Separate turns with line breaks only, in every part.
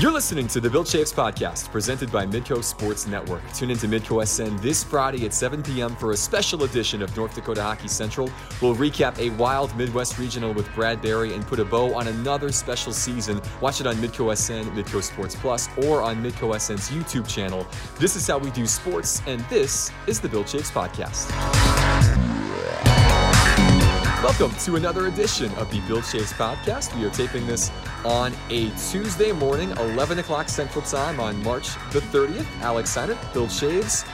You're listening to the Bill Chaves podcast presented by Midco Sports Network. Tune into Midco SN this Friday at 7 p.m. for a special edition of North Dakota Hockey Central. We'll recap a wild Midwest regional with Brad Berry and put a bow on another special season. Watch it on Midco SN, Midco Sports Plus, or on Midco SN's YouTube channel. This is how we do sports, and this is the Bill Chaves podcast. Welcome to another edition of the Bill Chaves podcast. We are taping this on a Tuesday morning, 11 o'clock Central Time on March the 30th. Alex Seinert, Bill Chaves.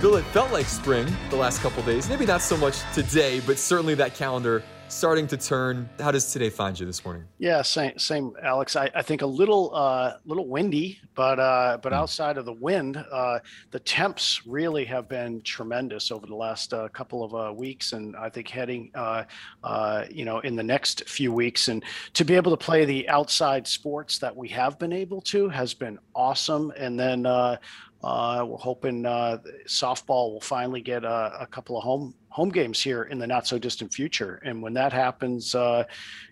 Bill, it felt like spring the last couple days. Maybe not so much today, but certainly that calendar starting to turn. How does today find you this morning?
Yeah, same, same, Alex. I, I think a little, uh, little windy, but uh, but mm. outside of the wind, uh, the temps really have been tremendous over the last uh, couple of uh, weeks, and I think heading, uh, uh, you know, in the next few weeks, and to be able to play the outside sports that we have been able to has been awesome. And then uh, uh, we're hoping uh, softball will finally get a, a, couple of home home games here in the not so distant future. And when that happens, uh,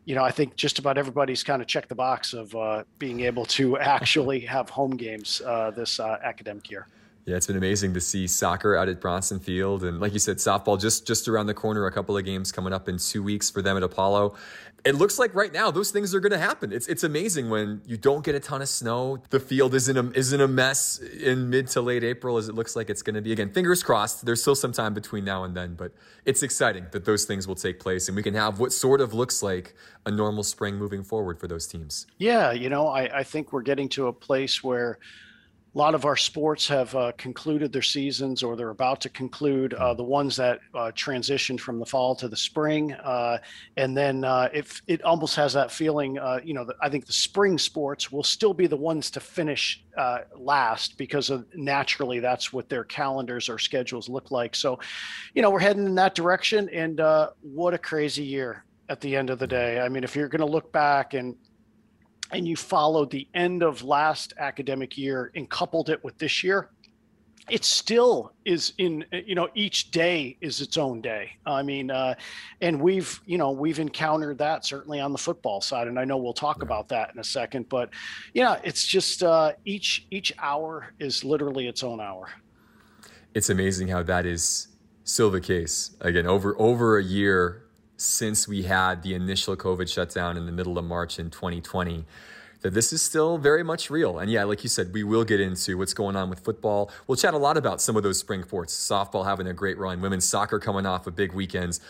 you know, I think just about everybody's kind of checked the box of uh, being able to actually have home games uh, this uh, academic year.
Yeah, it's been amazing to see soccer out at Bronson Field, and like you said, softball just just around the corner. A couple of games coming up in two weeks for them at Apollo. It looks like right now those things are going to happen. It's it's amazing when you don't get a ton of snow. The field isn't a, isn't a mess in mid to late April as it looks like it's going to be. Again, fingers crossed. There's still some time between now and then, but it's exciting that those things will take place and we can have what sort of looks like a normal spring moving forward for those teams.
Yeah, you know, I, I think we're getting to a place where a lot of our sports have uh, concluded their seasons or they're about to conclude uh, the ones that uh, transitioned from the fall to the spring uh, and then uh, if it almost has that feeling uh, you know i think the spring sports will still be the ones to finish last because of naturally that's what their calendars or schedules look like. So you know we're heading in that direction and what a crazy year at the end of the day. I mean if you're going to look back and and you followed the end of last academic year and coupled it with this year, it still is in you know each day is its own day. I mean uh, and we've you know we've encountered that certainly on the football side and i know we'll talk about that in a second but yeah it's just uh, each each hour is literally its own hour.
It's amazing how that is still the case. Again over over a year since we had the initial COVID shutdown in the middle of March in 2020 that this is still very much real. And yeah, like you said, we will get into what's going on with football. We'll chat a lot about some of those spring sports, softball having a great run, women's soccer coming off of big weekends.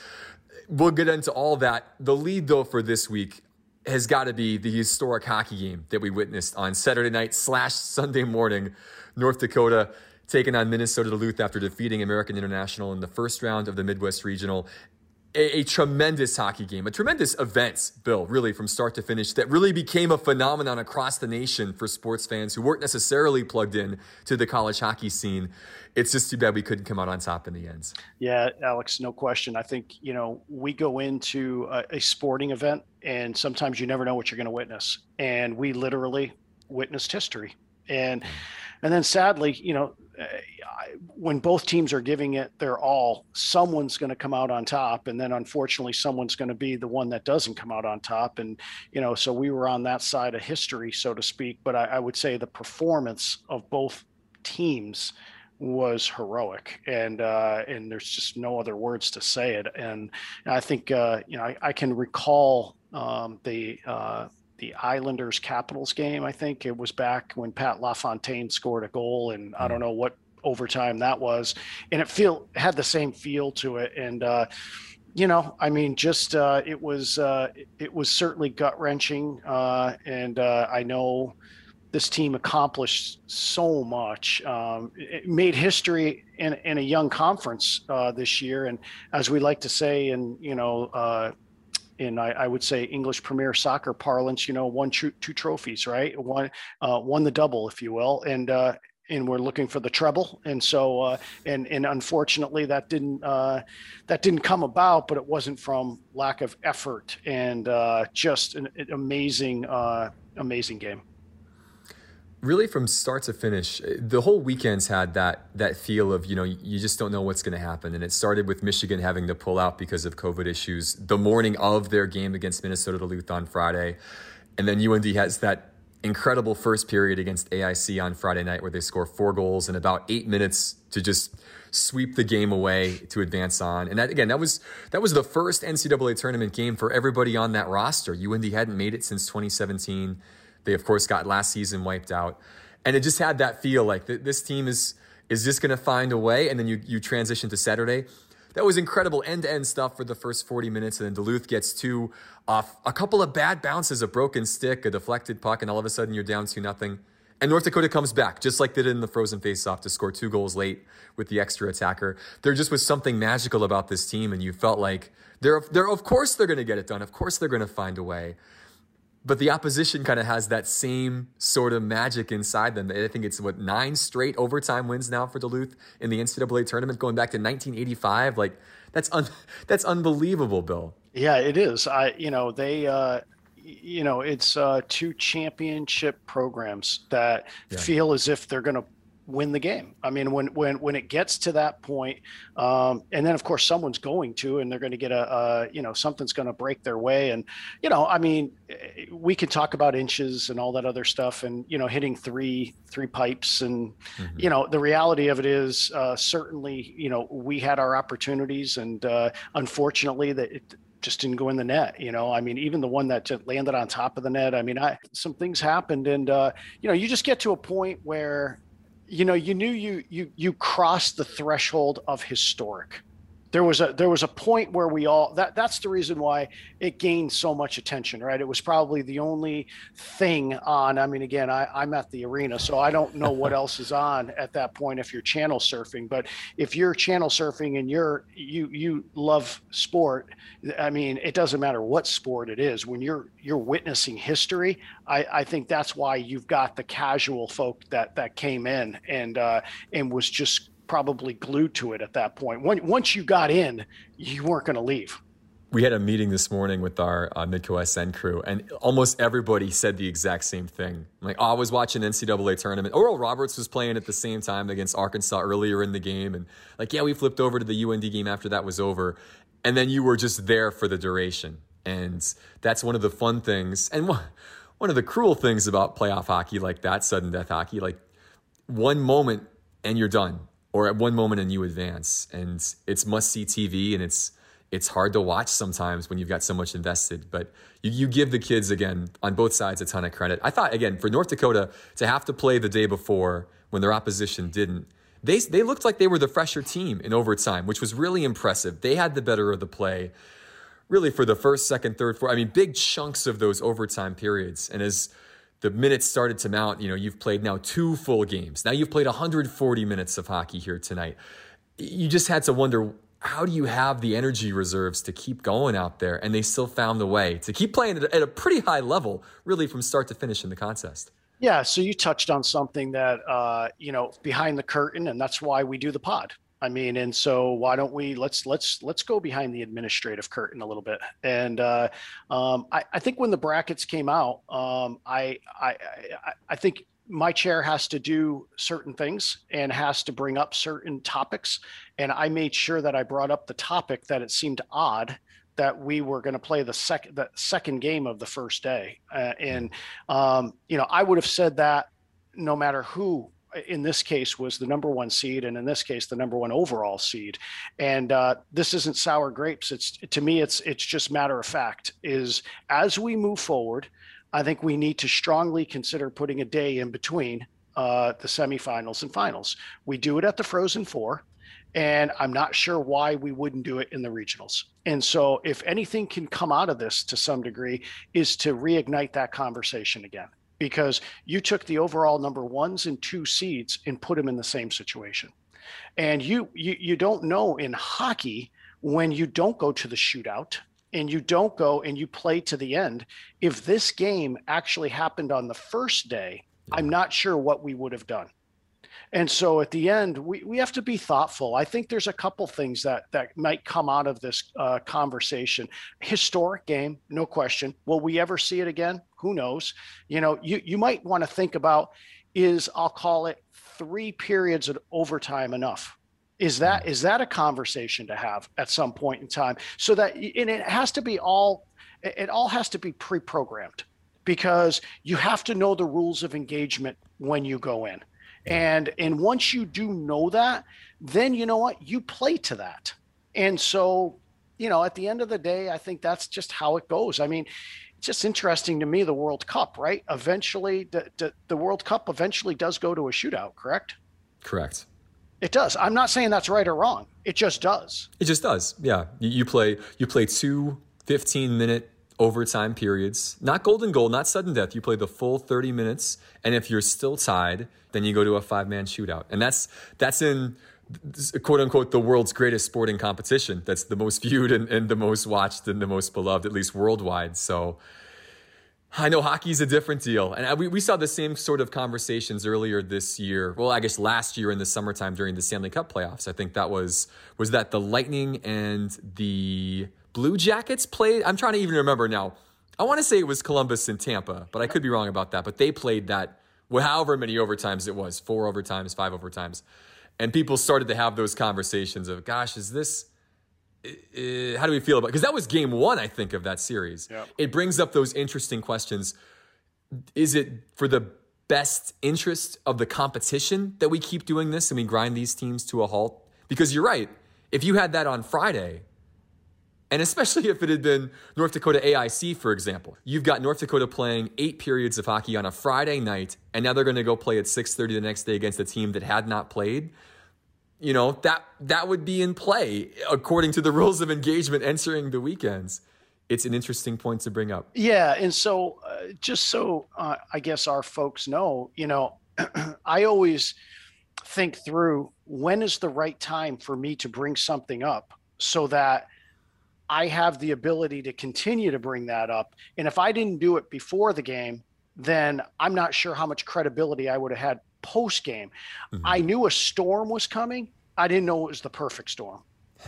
We'll get into all that. The lead, though, for this week has got to be the historic hockey game that we witnessed on Saturday night slash Sunday morning. North Dakota taking on Minnesota Duluth after defeating American International in the first round of the Midwest Regional a, a, tremendous hockey game, a tremendous event, Bill, really from start to finish, that really became a phenomenon across the nation for sports fans who weren't necessarily plugged in to the college hockey scene. It's just too bad we couldn't come out on top in the end.
Yeah, Alex, no question. I think, you know, we go into a, a sporting event and sometimes you never know what you're going to witness. And we literally witnessed history. And, and then sadly, you know, when both teams are giving it their all, someone's going to come out on top, and then unfortunately, someone's going to be the one that doesn't come out on top. And you know, so we were on that side of history, so to speak. But I, I would say the performance of both teams was heroic, and uh, and there's just no other words to say it. And I think uh, you know I, I can recall um, the uh, the Islanders Capitals game. I think it was back when Pat LaFontaine scored a goal, and I don't hmm. know what overtime that was, and it feel had the same feel to it. And uh, you know, I mean, just uh, it was uh, it was certainly gut wrenching, uh, and uh, I know this team accomplished so much. Um, it made history in, in a young conference uh, this year, and as we like to say, in you know uh, in I, I, would say English Premier Soccer parlance, you know, won two, two trophies, right? One uh, won the double, if you will, and uh, and we're looking for the treble. And so, uh, and and unfortunately, that didn't uh, that didn't come about, but it wasn't from lack of effort and uh, just an, an amazing uh, amazing game
really from start to finish, eh, the whole weekend's had that that feel of you know you just don't know what's going to happen, and it started with Michigan having to pull out because of COVID issues the morning of their game against Minnesota Duluth on Friday, and then UND has that incredible first period against AIC on Friday night where they score four goals in about eight minutes to just sweep the game away to advance on. And that again, that was that was the first NCAA tournament game for everybody on that roster. UND hadn't made it since 2017. They of course got last season wiped out, and it just had that feel like th- this team is is just going to find a way. And then you you transition to Saturday. That was incredible end to end stuff for the first 40 minutes. And then Duluth gets two off a couple of bad bounces, a broken stick, a deflected puck, and all of a sudden you're down to nothing. And North Dakota comes back, just like they did in the frozen faceoff, to score two goals late with the extra attacker. There just was something magical about this team, and you felt like they're, they're of course they're going to get it done. Of course they're going to find a way. But the opposition kind of has that same sort of magic inside them. I think it's what nine straight overtime wins now for Duluth in the NCAA tournament, going back to 1985. Like that's un- that's unbelievable, Bill.
Yeah, it is. I you know they uh, you know, it's uh, two championship programs that yeah. feel as if they're going to win the game. I mean, when when when it gets to that point, um, and then of course someone's going to, and they're going to get a, a you know something's going to break their way, and you know, I mean, we can talk about inches and all that other stuff, and you know, hitting three three pipes, and mm-hmm. you know, the reality of it is uh, certainly, you know, we had our opportunities, and uh, unfortunately, that it, just didn't go in the net. You know, I mean, even the one that landed on top of the net. I mean, I some things happened, and uh, you know, you just get to a point where, you know, you knew you you you crossed the threshold of historic there was a there was a point where we all that that's the reason why it gained so much attention right? It was probably the only thing on i mean again I, i'm at the arena so i don't know what else is on at that point if you're channel surfing but if you're channel surfing and you're you you love sport i mean it doesn't matter what sport it is when you're you're witnessing history i i think that's why you've got the casual folk that that came in and uh and was just probably glued to it at that point. Once you got in, you weren't going to leave.
We had a meeting this morning with our uh, Midco SN crew, and almost everybody said the exact same thing. Like, oh, I was watching NCAA tournament. Oral Roberts was playing at the same time against Arkansas earlier in the game, and like, yeah, we flipped over to the UND game after that was over, and then you were just there for the duration, and that's one of the fun things, and one one of the cruel things about playoff hockey like that, sudden death hockey, like one moment and you're done or at one moment and you advance. And it's must see tv and it's it's hard to watch sometimes when you've got so much invested. But you, you give the kids again on both sides a ton of credit. I thought again for north dakota to have to play the day before when their opposition didn't they, they looked like they were the fresher team in overtime which was really impressive. They had the better of the play really for the first second third fourth i mean big chunks of those overtime periods. And as the minutes started to mount. You know, you've played now two full games. Now you've played 140 minutes of hockey here tonight. You just had to wonder how do you have the energy reserves to keep going out there? And they still found the way to keep playing at a pretty high level, really from start to finish in the contest.
Yeah, so you touched on something that uh, you know behind the curtain, and that's why we do the pod. I mean, and so why don't we let's let's let's go behind the administrative curtain a little bit. And uh, um, I, I, think when the brackets came out, um, I, I I think my chair has to do certain things and has to bring up certain topics. And I made sure that I brought up the topic that it seemed odd that we were going to play the second the second game of the first day. Uh, and um, you know, I would have said that no matter who in this case was the number one seed and in this case the number one overall seed. And uh, this isn't sour grapes. It's to me it's it's just matter of fact is as we move forward i think we need to strongly consider putting a day in between uh, the semifinals and finals. We do it at the frozen four and i'm not sure why we wouldn't do it in the regionals. And so if anything can come out of this to some degree is to reignite that conversation again because you took the overall number ones and two seeds and put them in the same situation. And you you, you don't know in hockey when you don't go to the shootout and you don't go and you play to the end. If this game actually happened on the first day, I'm not sure what we would have done. And so at the end, we, we have to be thoughtful. I think there's a couple things that that might come out of this uh, conversation. Historic game, no question. Will we ever see it again? Who knows? You know, you you might want to think about is I'll call it three periods of overtime enough is that is that a conversation to have at some point in time so that and it has to be all it all has to be pre-programmed because you have to know the rules of engagement when you go in. And and once you do know that, then you know what? You play to that. And so, you know, at the end of the day, I think that's just how it goes. I mean, it's just interesting to me the World Cup, right? Eventually the, the, the World Cup eventually does go to a shootout, correct?
Correct.
It does. I'm not saying that's right or wrong. It just does.
It just does. Yeah. You, you play you play two 15 minute overtime periods. Not golden goal, not sudden death. You play the full 30 minutes and if you're still tied, then you go to a five-man shootout. And that's that's in quote unquote the world's greatest sporting competition that's the most viewed and, and the most watched and the most beloved at least worldwide so I know hockey's a different deal. And we, we saw the same sort of conversations earlier this year. Well, I guess last year in the summertime during the Stanley Cup playoffs. I think that was was that the Lightning and the Blue Jackets played. I'm trying to even remember now. I want to say it was Columbus and Tampa, but I could be wrong about that. But they played that however many overtimes it was, four overtimes, five overtimes. And people started to have those conversations of, gosh, is this uh, how do we feel about because that was game one i think of that series yep. it brings up those interesting questions is it for the best interest of the competition that we keep doing this and we grind these teams to a halt because you're right if you had that on friday and especially if it had been north dakota aic for example. You've got north dakota playing eight periods of hockey on a friday night and now they're going to go play at 6.30 the next day against a team that had not played. You know that that would be in play according to the rules of engagement entering the weekends. It's an interesting point to bring up.
Yeah and so uh, just so uh, i guess our folks know you know i always think through when is the right time for me to bring something up so that i have the ability to continue to bring that up and if i didn't do it before the game then i'm not sure how much credibility i would have had post game. Mm-hmm. I knew a storm was coming. I didn't know it was the perfect storm.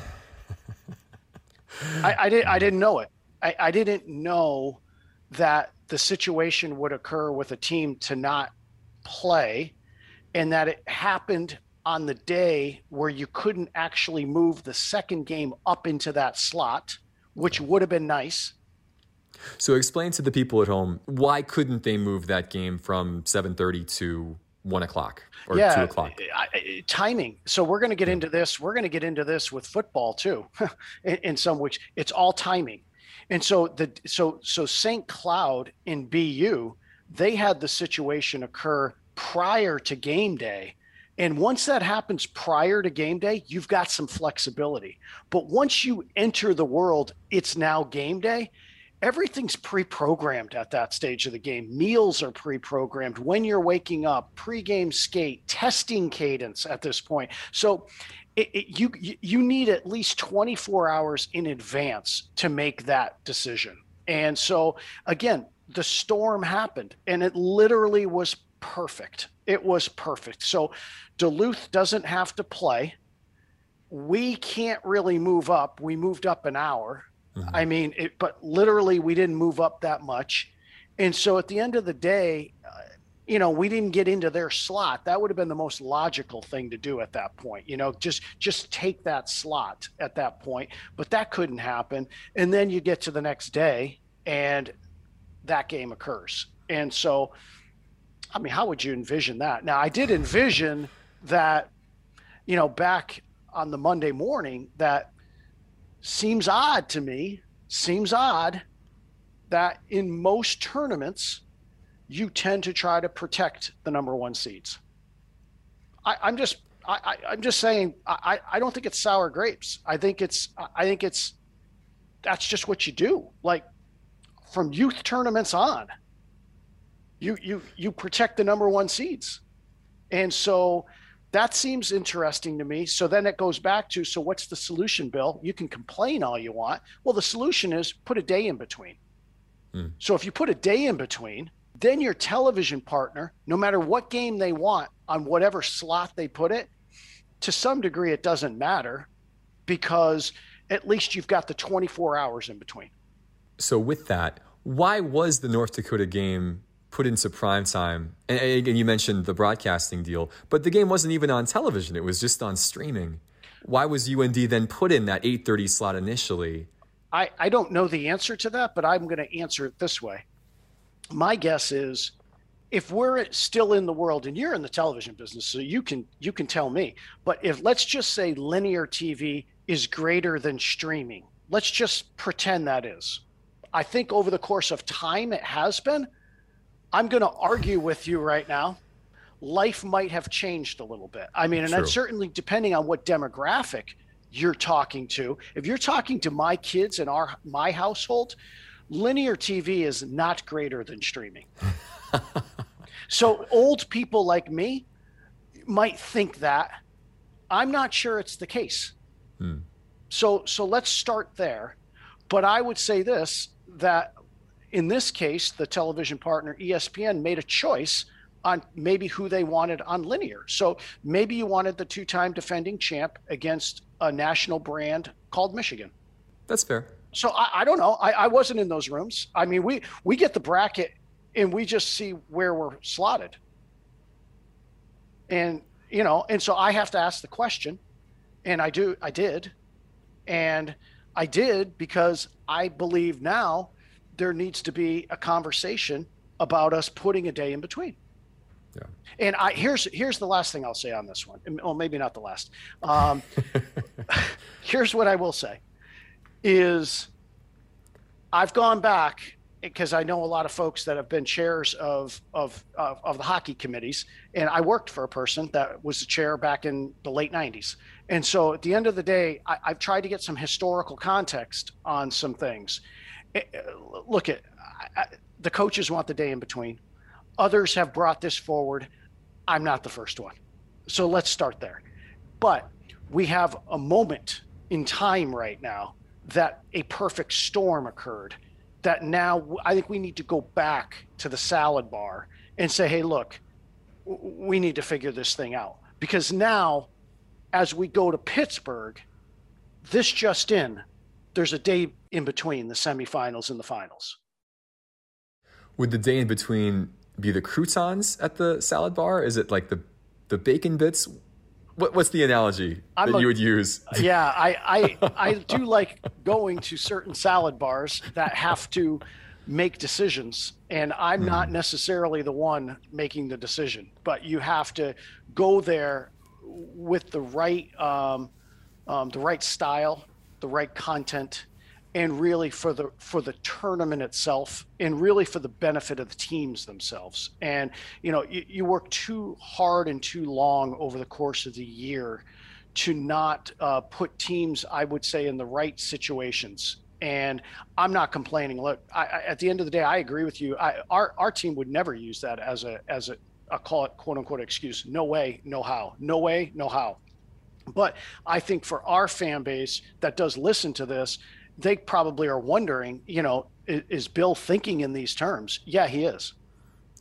I, I didn't. I didn't know it. I, I didn't know that the situation would occur with a team to not play, and that it happened on the day where you couldn't actually move the second game up into that slot, which would have been nice.
So explain to the people at home why couldn't they move that game from 7:30 to one o'clock or yeah, two o'clock.
I, timing. So we're going to get into this. We're going to get into this with football too, in, in, some which it's all timing. And so the so so St. Cloud in BU, they had the situation occur prior to game day. And once that happens prior to game day, you've got some flexibility. But once you enter the world, it's now game day everything's pre-programmed at that stage of the game. Meals are pre-programmed when you're waking up, pre-game skate, testing cadence at this point. So it, it, you you need at least 24 hours in advance to make that decision. And so again, the storm happened and it literally was perfect. It was perfect. So Duluth doesn't have to play. We can't really move up. We moved up an hour Mm-hmm. I mean, it, but literally, we didn't move up that much. And so at the end of the day, uh, you know, we didn't get into their slot. That would have been the most logical thing to do at that point. You know, just just take that slot at that point. But that couldn't happen. And then you get to the next day, and that game occurs. And so, I mean, how would you envision that? Now, I did envision that, you know, back on the Monday morning that seems odd to me, seems odd that in most tournaments, you tend to try to protect the number one seeds. I, am just I, am just saying I, I don't think it's sour grapes. I think it's I think it's that's just what you do. Like from youth tournaments on, you you you protect the number one seeds. And so that seems interesting to me. So then it goes back to so what's the solution, Bill? You can complain all you want. Well, the solution is put a day in between. Hmm. So if you put a day in between, then your television partner, no matter what game they want on whatever slot they put it, to some degree it doesn't matter because at least you've got the 24 hours in between.
So with that, why was the North Dakota game put into prime time. And again, you mentioned the broadcasting deal, but the game wasn't even on television; it was just on streaming. Why was UND then put in that 8:30 slot initially?
I, I don't know the answer to that, but I'm going to answer it this way. my guess is if we're still in the world and you're in the television business so you can you can tell me but if let's just say linear tv is greater than streaming let's just pretend that is i think over the course of time it has been i'm going to argue with you right now life might have changed a little bit i mean and that's certainly depending on what demographic you're talking to if you're talking to my kids in our my household linear tv is not greater than streaming so old people like me might think that. I'm not sure it's the case. Hmm. So so let's start there. But I would say this that in this case, the television partner ESPN made a choice on maybe who they wanted on linear. So maybe you wanted the two-time defending champ against a national brand called Michigan.
That's fair.
So I, I don't know. I, I wasn't in those rooms. I mean, we we get the bracket and we just see where we're slotted. And you know, and so I have to ask the question, and I do, I did, and I did because I believe now there needs to be a conversation about us putting a day in between. Yeah. And I here's here's the last thing I'll say on this one. Well, maybe not the last. Um, here's what I will say: is I've gone back because I know a lot of folks that have been chairs of, of, of of the hockey committees, and I worked for a person that was the chair back in the late '90s. And so, at the end of the day, I, have tried to get some historical context on some things. Eh, look at the coaches want the day in between. Others have brought this forward. I'm not the first one, so let's start there. But we have a moment in time right now that a perfect storm occurred that now I think we need to go back to the salad bar and say, hey, look, we need to figure this thing out. Because now, as we go to Pittsburgh, this just in, there's a day in between the semifinals and the finals.
Would the day in between be the croutons at the salad bar? Is it like the the bacon bits? What, what's the analogy I'm that a, you would use?
Yeah, I, I I do like going to certain salad bars that have to make decisions, and I'm mm. not necessarily the one making the decision, but you have to go there with the right um, um, the right style, the right content, and really for the for the tournament itself and really for the benefit of the teams themselves. And you know you, you work too hard and too long over the course of the year to not uh, put teams i would say in the right situations. And i'm not complaining. Look I, I, at the end of the day i agree with you. I, our, our team would never use that as a as a i call it quote unquote excuse. No way no how. No way no how but i think for our fan base that does listen to this they probably are wondering, you know, is, is Bill thinking in these terms? Yeah, he is.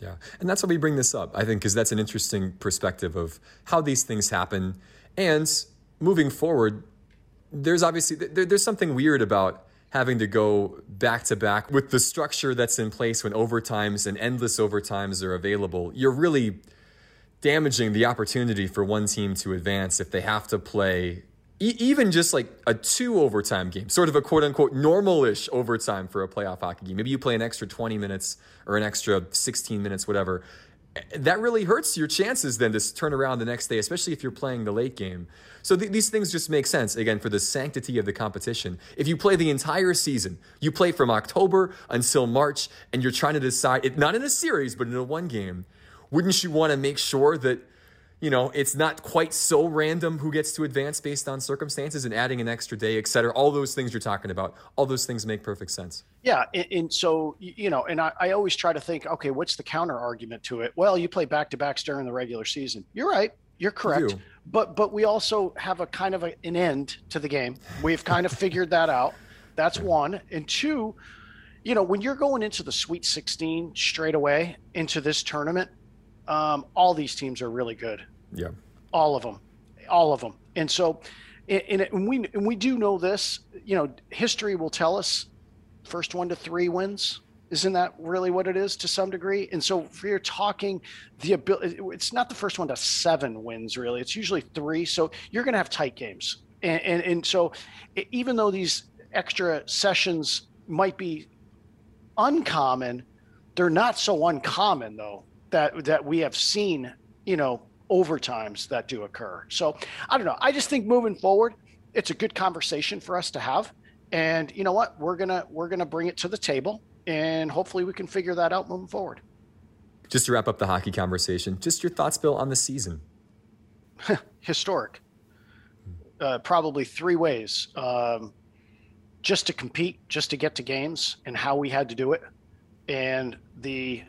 Yeah. And that's why we bring this up, I think, because that's an interesting perspective of how these things happen. And moving forward, there's obviously there, there's something weird about having to go back to back with the structure that's in place when overtimes and endless overtimes are available. You're really damaging the opportunity for one team to advance if they have to play e- even just like a two overtime game, sort of a quote unquote normal-ish overtime for a playoff hockey game. Maybe you play an extra 20 minutes or an extra 16 minutes, whatever. That really hurts your chances then to turn around the next day, especially if you're playing the late game. So th- these things just make sense, again, for the sanctity of the competition. If you play the entire season, you play from October until March, and you're trying to decide, it, not in a series, but in a one game, wouldn't you want to make sure that you know, it's not quite so random who gets to advance based on circumstances and adding an extra day, et cetera. All those things you're talking about, all those things make perfect sense.
Yeah. And, and so, you know, and I, I, always try to think, okay, what's the counter argument to it? Well, you play back to backs during the regular season. You're right. You're correct. You but, but we also have a kind of a, an end to the game. We've kind of figured that out. That's one. And two, you know, when you're going into the Sweet 16 straight away into this tournament, um, all these teams are really good.
Yeah.
All of them, all of them. And so, and, and we and we do know this. You know, history will tell us first one to three wins. Isn't that really what it is to some degree? And so, if you're talking the ability, it's not the first one to seven wins really. It's usually three. So you're going to have tight games. And, and and so, even though these extra sessions might be uncommon, They're not so uncommon though that that we have seen, you know, overtimes that do occur. So I don't know. I just think moving forward, it's a good conversation for us to have. And you know what? We're gonna we're gonna bring it to the table, and hopefully we can figure that out moving forward.
Just to wrap up the hockey conversation, just your thoughts, Bill, on the season.
Historic. Uh, probably three ways. Um, just to compete, just to get to games, and how we had to do it, and the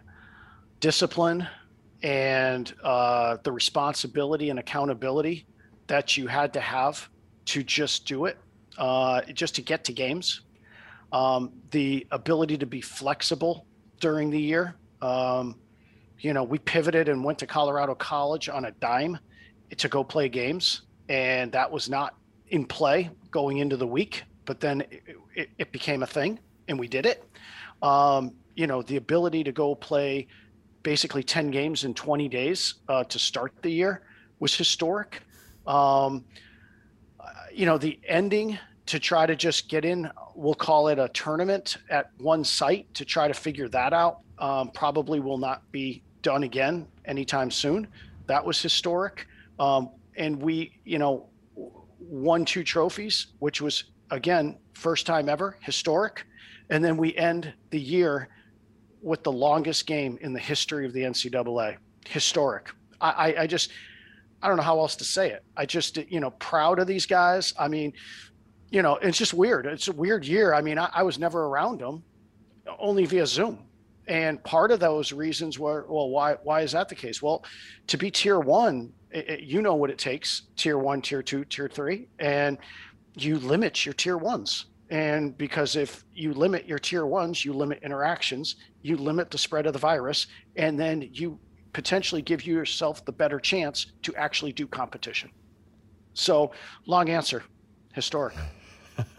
discipline and uh, the responsibility and accountability that you had to have to just do it, uh, just to get to games. Um, the ability to be flexible during the year. Um, you know, we pivoted and went to Colorado College on a dime to go play games, and that was not in play going into the week. But then it, it, it became a thing, and we did it. Um, you know, the ability to go play basically 10 games in 20 days uh, to start the year was historic. Um, you know, the ending to try to just get in, we'll call it a tournament at one site to try to figure that out, um, probably will not be done again anytime soon. That was historic. Um, and we, you know, won two trophies, which was, again, first time ever, historic. And then we end the year with the longest game in the history of the NCAA. Historic. I, I, just, I don't know how else to say it. I just, you know, proud of these guys. I mean, you know, it's just weird. It's a weird year. I mean, I, I was never around them, only via Zoom and part of those reasons were well why why is that the case well to be tier one it, it, you know what it takes tier one tier two tier three and you limit your tier ones and because if you limit your tier ones you limit interactions you limit the spread of the virus and then you potentially give yourself the better chance to actually do competition so long answer historic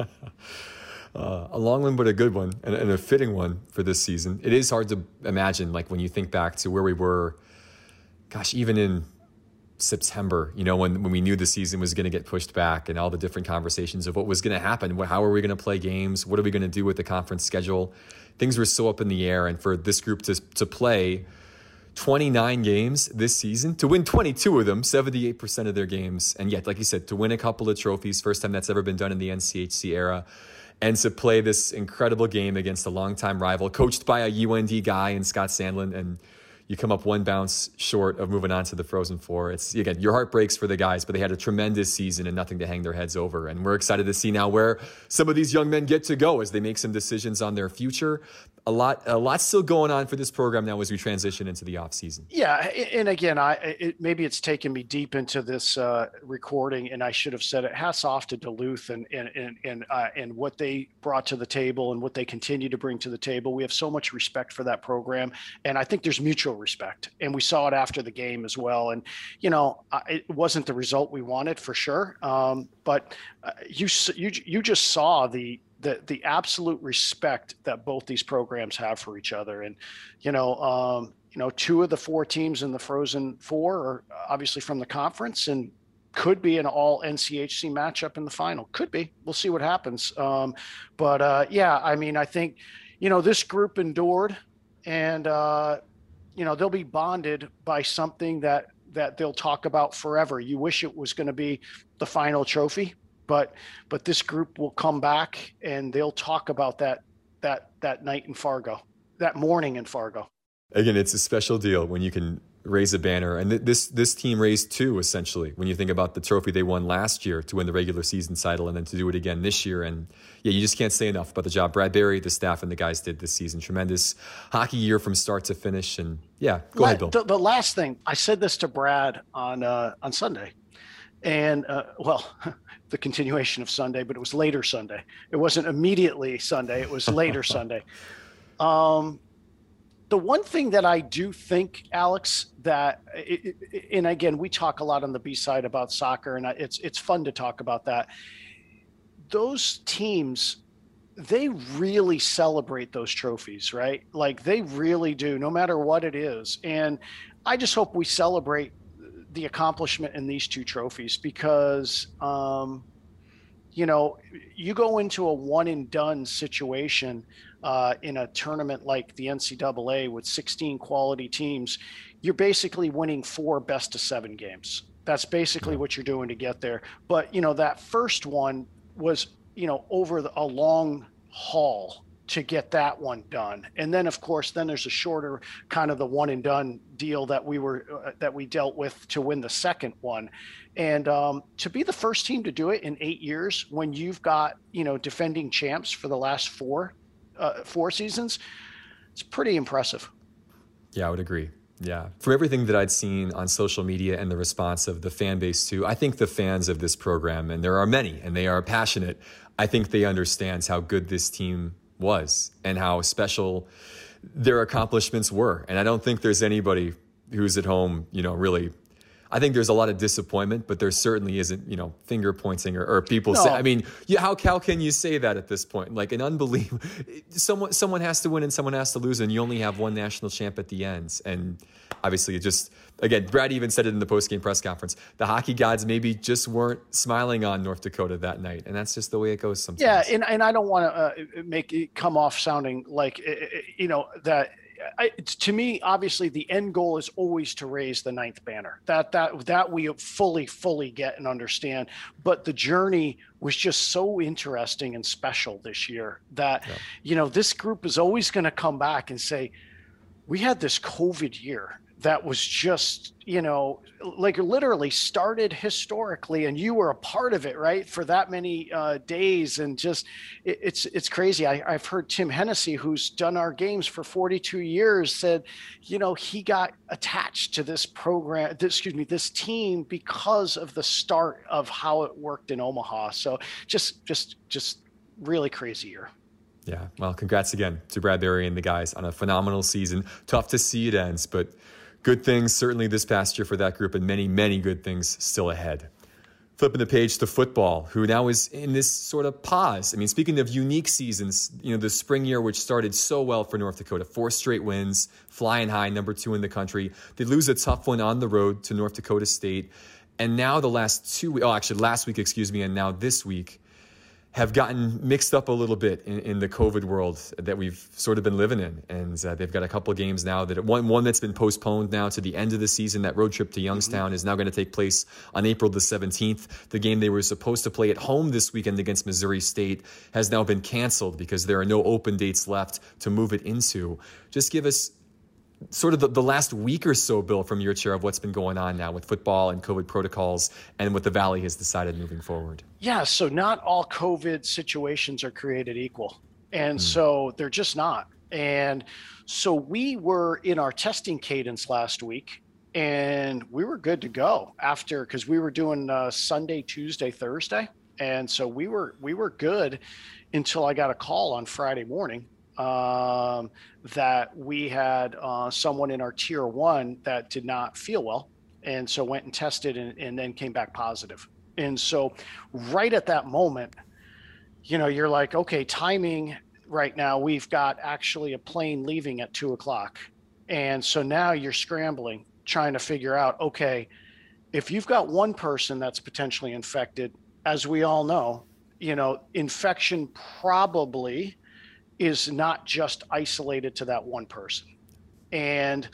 uh, a long one, but a good one and, and, a fitting one for this season. It is hard to imagine, like when you think back to where we were, gosh, even in September, you know, when, when we knew the season was going to get pushed back and all the different conversations of what was going to happen. How are we going to play games? What are we going to do with the conference schedule? Things were so up in the air. And for this group to, to play 29 games this season, to win 22 of them, 78% of their games, and yet, like you said, to win a couple of trophies, first time that's ever been done in the NCHC era and to play this incredible game against a longtime rival, coached by a UND guy in Scott Sandelin, and you come up one bounce short of moving on to the Frozen Four. It's again, your heart breaks for the guys, but they had a tremendous season and nothing to hang their heads over. And we're excited to see now where some of these young men get to go as they make some decisions on their future a lot a lot still going on for this program now as we transition into the off season
yeah and again i it, maybe it's taken me deep into this uh, recording and i should have said it hats off to duluth and and and and, uh, and what they brought to the table and what they continue to bring to the table we have so much respect for that program and i think there's mutual respect and we saw it after the game as well and you know it wasn't the result we wanted for sure um, but uh, you you you just saw the the the absolute respect that both these programs have for each other. And you know, um, you know, two of the four teams in the Frozen Four are obviously from the conference and could be an all NCHC matchup in the final. Could be. We'll see what happens. Um, but uh, yeah, I mean, I think you know this group endured, and uh, you know they'll be bonded by something that that they'll talk about forever. You wish it was going to be the final trophy but but this group will come back and they'll talk about that that that night in Fargo, that morning in Fargo.
Again, it's a special deal when you can raise a banner, and th- this this team raised two essentially. When you think about the trophy they won last year to win the regular season title, and then to do it again this year, and yeah, you just can't say enough about the job Brad Berry, the staff, and the guys did this season. Tremendous hockey year from start to finish, and yeah, go La- ahead, Bill.
The, the, last thing I said this to Brad on uh, on Sunday, and uh, well. the continuation of Sunday, but it was later Sunday. It wasn't immediately Sunday, it was later Sunday. Um, the one thing that I do think, Alex, that it, it, and again, we talk a lot on the B side about soccer, and it's it's fun to talk about that. Those teams, they really celebrate those trophies, right? Like they really do, no matter what it is. And I just hope we celebrate the accomplishment in these two trophies because um, you know, you go into a one and done situation uh, in a tournament like the NCAA with 16 quality teams, you're basically winning four best of seven games. That's basically what you're doing to get there. But you know, that first one was you know over the, a long haul to get that one done and then of course then there's a shorter kind of the one and done deal that we were uh, that we dealt with to win the second one and um, to be the first team to do it in eight years when you've got you know defending champs for the last four uh, four seasons it's pretty impressive
yeah i would agree yeah. For everything that I'd seen on social media and the response of the fan base too, I think the fans of this program, and there are many, and they are passionate, I think they understands how good this team was and how special their accomplishments were. And I don't think there's anybody who's at home, you know, really I think there's a lot of disappointment, but there certainly isn't, you know, finger pointing or, or people no. say. I mean, yeah, how how can you say that at this point? Like an unbelievable. Someone someone has to win and someone has to lose, and you only have one national champ at the end. And obviously, it just again, Brad even said it in the post game press conference. The hockey gods maybe just weren't smiling on North Dakota that night, and that's just the way it goes sometimes.
Yeah, and and I don't want to uh, make it come off sounding like you know that I, to me, obviously, the end goal is always to raise the ninth banner. That that that we fully, fully get and understand. But the journey was just so interesting and special this year that yeah. you know this group is always going to come back and say, "We had this COVID year that was just you know like literally started historically and you were a part of it right for that many uh, days and just it, it's it's crazy. I, have heard tim hennessy who's done our games for 42 years said you know he got attached to this program this, excuse me this team because of the start of how it worked in omaha. So just just just really crazy year.
Yeah, well, congrats again to Brad Berry and the guys on a phenomenal season. Tough to see it ends, but Good things certainly this past year for that group, and many, many good things still ahead. Flipping the page to football, who now is in this sort of pause. I mean, speaking of unique seasons, you know, the spring year, which started so well for North Dakota, four straight wins, flying high, number two in the country. They lose a tough one on the road to North Dakota State. And now the last two, oh, actually, last week, excuse me, and now this week, have gotten mixed up a little bit in, in, the COVID world that we've sort of been living in. And uh, they've got a couple of games now that one, one that's been postponed now to the end of the season. That road trip to Youngstown mm-hmm. is now going to take place on April the 17th. The game they were supposed to play at home this weekend against Missouri State has now been canceled because there are no open dates left to move it into. Just give us sort of the, the, last week or so, Bill, from your chair of what's been going on now with football and COVID protocols and what the Valley has decided moving forward?
Yeah, so not all COVID situations are created equal. And mm. so they're just not. And so we were in our testing cadence last week and we were good to go after because we were doing uh, Sunday, Tuesday, Thursday. And so we were we were good until I got a call on Friday morning um, that we had uh, someone in our tier one that did not feel well and so went and tested and, and then came back positive. And so right at that moment you know you're like okay timing right now we've got actually a plane leaving at two o'clock. And so now you're scrambling trying to figure out okay if you've got one person that's potentially infected as we all know you know infection probably is not just isolated to that one person. And,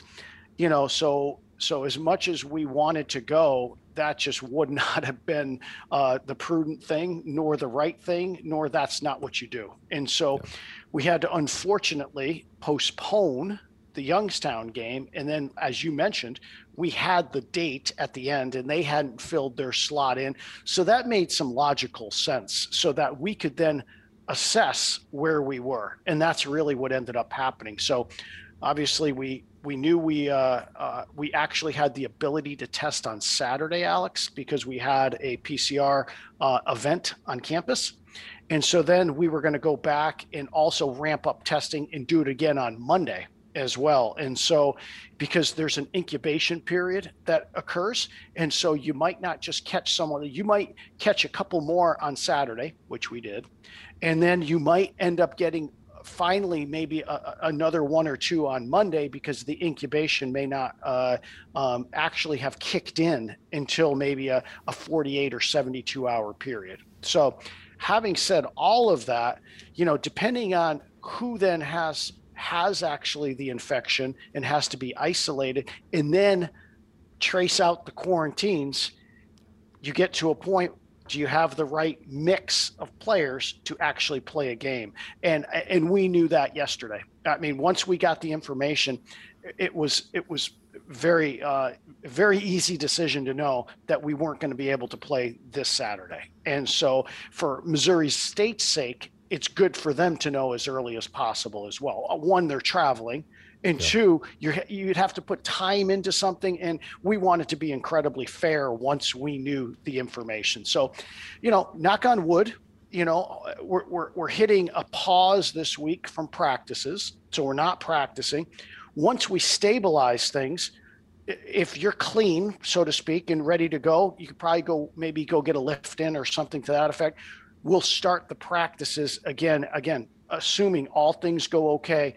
you know, so so as much as we wanted to go, that just would not have been uh, the prudent thing, nor the right thing, nor that's not what you do. And so yeah. we had to unfortunately postpone the Youngstown game. And then, as you mentioned, we had the date at the end and they hadn't filled their slot in. So that made some logical sense so that we could then assess where we were, and that's really what ended up happening. So, obviously, we we knew we uh, uh, we actually had the ability to test on Saturday, Alex, because we had a PCR uh, event on campus. And so then we were going to go back and also ramp up testing and do it again on Monday as well. And so, because there's an incubation period that occurs, and so you might not just catch someone, you might catch a couple more on Saturday, which we did, and then you might end up getting finally maybe a, another one or two on Monday because the incubation may not uh, um, actually have kicked in until maybe a, a 48 or 72 hour period. So having said all of that, you know, depending on who then has has actually the infection and has to be isolated and then trace out the quarantines, you get to a point do you have the right mix of players to actually play a game? And and we knew that yesterday. I mean once we got the information it was it was very uh, very easy decision to know that we weren't going to be able to play this saturday. And so for missouri state's sake it's good for them to know as early as possible as well. Uh, one they're traveling and yeah. two you you'd have to put time into something and we wanted to be incredibly fair once we knew the information. So you know knock on wood you know we're, we're, we're hitting a pause this week from practices so we're not practicing. Once we stabilize things if you're clean so to speak and ready to go you could probably go maybe go get a lift in or something to that effect we'll start the practices again again assuming all things go okay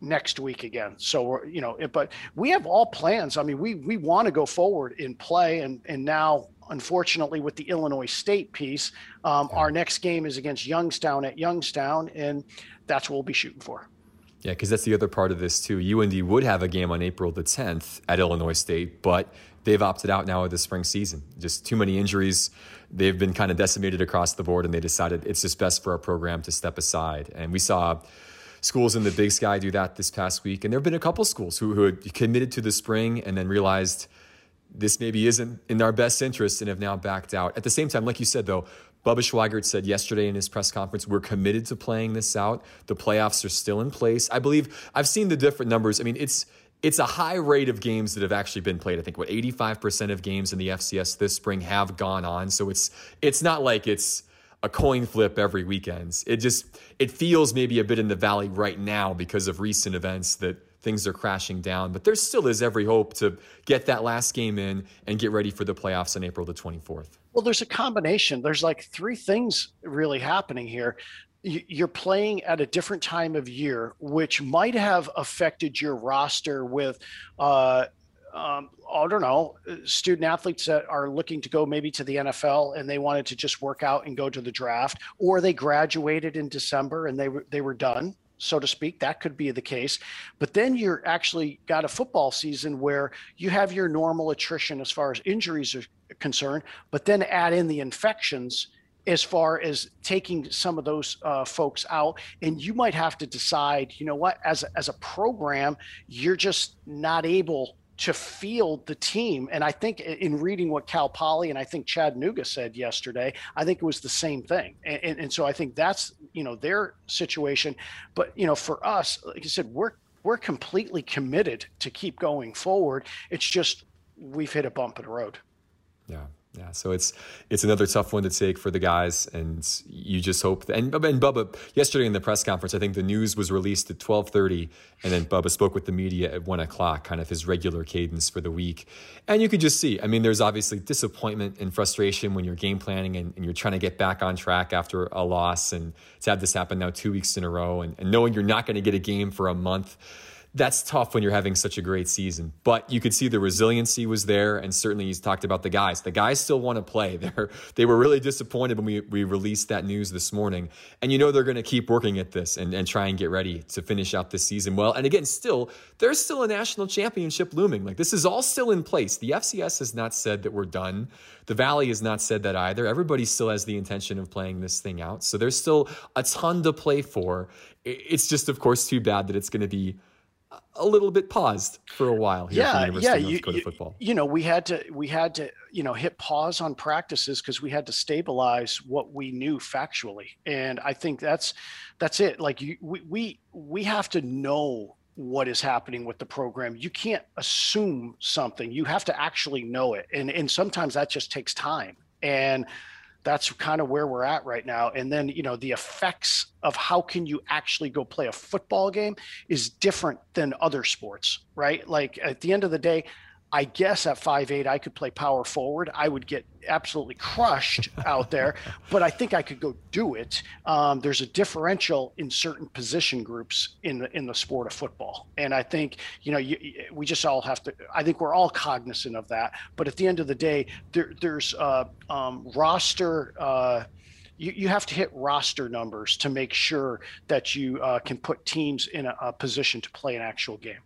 next week again. So you know, but we have all plans. I mean, we we want to go forward in play, and and now unfortunately with the Illinois State piece, um, our next game is against Youngstown at Youngstown, and that's what we'll be shooting for.
Yeah, because that's the other part of this too. UND would have a game on April the 10th at Illinois State, but they've opted out now of the spring season. Just too many injuries. They've been kind of decimated across the board, and they decided it's just best for our program to step aside. And we saw schools in the Big Sky do that this past week. And there have been a couple schools who, who had committed to the spring and then realized this maybe isn't in our best interest and have now backed out. At the same time, like you said, though, Bubba Schweigert said yesterday in his press conference, we're committed to playing this out. The playoffs are still in place. I believe I've seen the different numbers. I mean, it's it's a high rate of games that have actually been played. I think what 85% of games in the FCS this spring have gone on. So it's it's not like it's a coin flip every weekend. It just it feels maybe a bit in the valley right now because of recent events that things are crashing down, but there still is every hope to get that last game in and get ready for the playoffs on April the 24th.
Well, there's a combination. There's like three things really happening here. You're playing at a different time of year, which might have affected your roster with uh, um, I don't know, student athletes that are looking to go maybe to the NFL and they wanted to just work out and go to the draft, or they graduated in December and they were they were done, so to speak. That could be the case. But then you're actually got a football season where you have your normal attrition as far as injuries are concerned, but then add in the infections as far as taking some of those uh, folks out and you might have to decide you know what as as a program you're just not able to field the team. And I think in reading what Cal Poly and I think Chattanooga said yesterday, I think it was the same thing. And, and, and, so I think that's, you know, their situation. But, you know, for us, like I said, we're, we're completely committed to keep going forward. It's just, we've hit a bump in the road.
Yeah. Yeah, so it's it's another tough one to take for the guys, and you just hope. That, and, and Bubba yesterday in the press conference, I think the news was released at twelve thirty, and then Bubba spoke with the media at one o'clock, kind of his regular cadence for the week. And you could just see, I mean, there's obviously disappointment and frustration when you're game planning and, and you're trying to get back on track after a loss, and to have this happen now two weeks in a row, and, and knowing you're not going to get a game for a month that's tough when you're having such a great season. But you could see the resiliency was there, and certainly he's talked about the guys. The guys still want to play. They're they were really disappointed when we, we released that news this morning. And you know they're going to keep working at this and, and try and get ready to finish out this season well. And again, still, there's still a national championship looming. Like this is all still in place. The FCS has not said that we're done. The Valley has not said that either. Everybody still has the intention of playing this thing out. So there's still a ton to play for. It's just, of course, too bad that it's going to be a little bit paused for a while here yeah, yeah, you,
you, you, know, we had to we had to you know hit pause on practices because we had to stabilize what we knew factually, and I think that's that's it. Like you, we we we have to know what is happening with the program. You can't assume something. You have to actually know it, and and sometimes that just takes time. And that's kind of where we're at right now. And then you know the effects of how can you actually go play a football game is different than other sports right? Like at the end of the day I guess at five eight I could play power forward. I would get absolutely crushed out there, but I think I could go do it. Um, there's a differential in certain position groups in the in the sport of football, and I think you know you, we just all have to. I think we're all cognizant of that. But at the end of the day, there, there's uh, um, roster. Uh, you, you have to hit roster numbers to make sure that you uh, can put teams in a, a position to play an actual game.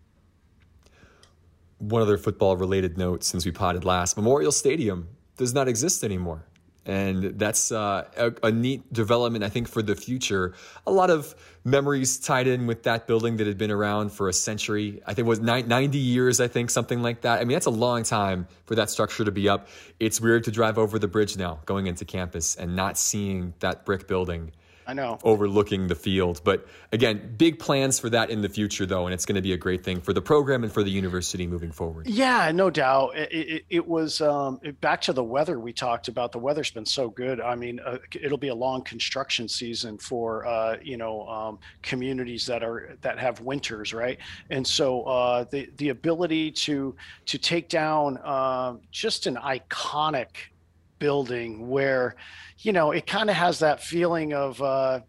One other football related note since we potted last Memorial Stadium does not exist anymore and that's uh, a, a, neat development, I think, for the future. A lot of memories tied in with that building that had been around for a century. I think it was 90 years, I think, something like that. I mean, that's a long time for that structure to be up. It's weird to drive over the bridge now, going into campus, and not seeing that brick building
I know.
Overlooking the field. But again, big plans for that in the future, though, and it's going to be a great thing for the program and for the university moving forward.
Yeah, no doubt. It, it, it was um, back to the weather we talked about. The weather's been so good. I mean, uh, it'll be a long construction season for uh, you know um, communities that are that have winters, right? And so uh, the the ability to to take down uh, just an iconic building where you know, it kind of has that feeling of uh,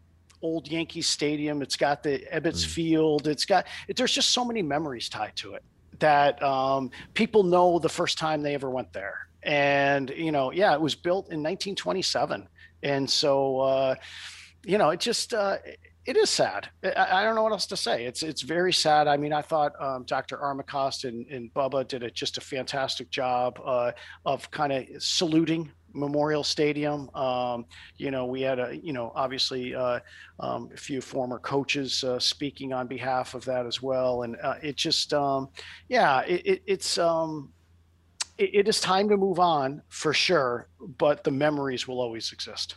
old Yankee Stadium. It's got the Ebbets mm. Field. It's got it, there's just so many memories tied to it that um, people know the first time they ever went there. And you know, yeah, it was built in 1927, and so uh, you know, it just uh, it is sad. I, I, don't know what else to say. It's it's very sad. I mean, I thought um, Dr. Armacost and, and Bubba did a, just a fantastic job uh, of kind of saluting Memorial Stadium. Um, you know, we had a, you know, obviously uh, um, a few former coaches uh, speaking on behalf of that as well. And uh, it just, um, yeah, it, it, it's, um, it, it is time to move on for sure, but the memories will always exist.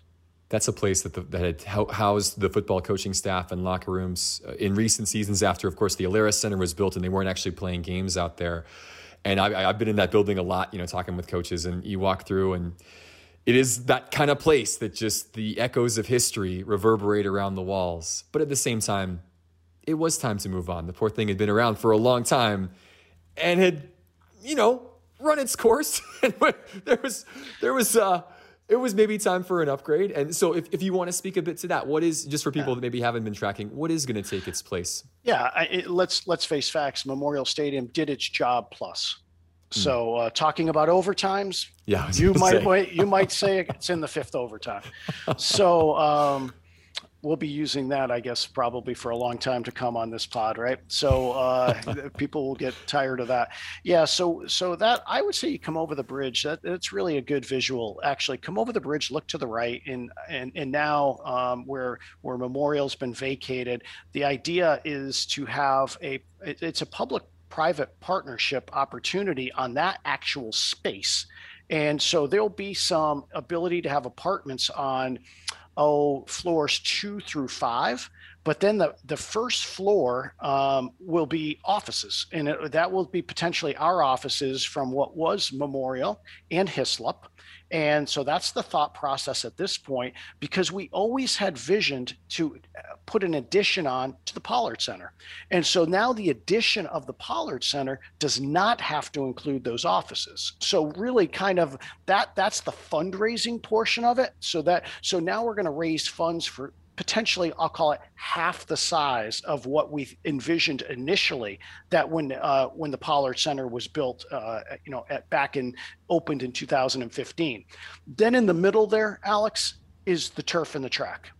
That's a place that, the, that had housed the football coaching staff and locker rooms uh, in recent seasons after, of course, the Alerus Center was built and they weren't actually playing games out there. And I, I've been in that building a lot, you know, talking with coaches, and you walk through and it is that kind of place that just the echoes of history reverberate around the walls. But at the same time, it was time to move on. The poor thing had been around for a long time and had, you know, run its course. and there was, there was, uh, it was maybe time for an upgrade. And so, if, if you want to speak a bit to that, what is just for people that maybe haven't been tracking, what is going to take its place?
Yeah, I, it, let's let's face facts. Memorial Stadium did its job plus. So uh, talking about overtimes,
yeah,
you might, might you might say it's in the fifth overtime. so um, we'll be using that, I guess, probably for a long time to come on this pod, right? So uh, people will get tired of that. Yeah. So so that I would say you come over the bridge. That that's really a good visual. Actually, come over the bridge, look to the right, and and and now um, where where Memorial's been vacated, the idea is to have a it, it's a public private partnership opportunity on that actual space. And so there'll be some ability to have apartments on oh floors two through five but then the, the first floor um, will be offices and it, that will be potentially our offices from what was memorial and Hyslop and so that's the thought process at this point because we always had visioned to uh, put an addition on to the Pollard Center. And so now the addition of the Pollard Center does not have to include those offices. So really kind of that that's the fundraising portion of it. So that so now we're going to raise funds for potentially I'll call it half the size of what we envisioned initially that when uh, when the Pollard Center was built uh, you know at, back in opened in 2015 then in the middle there Alex is the turf and the track.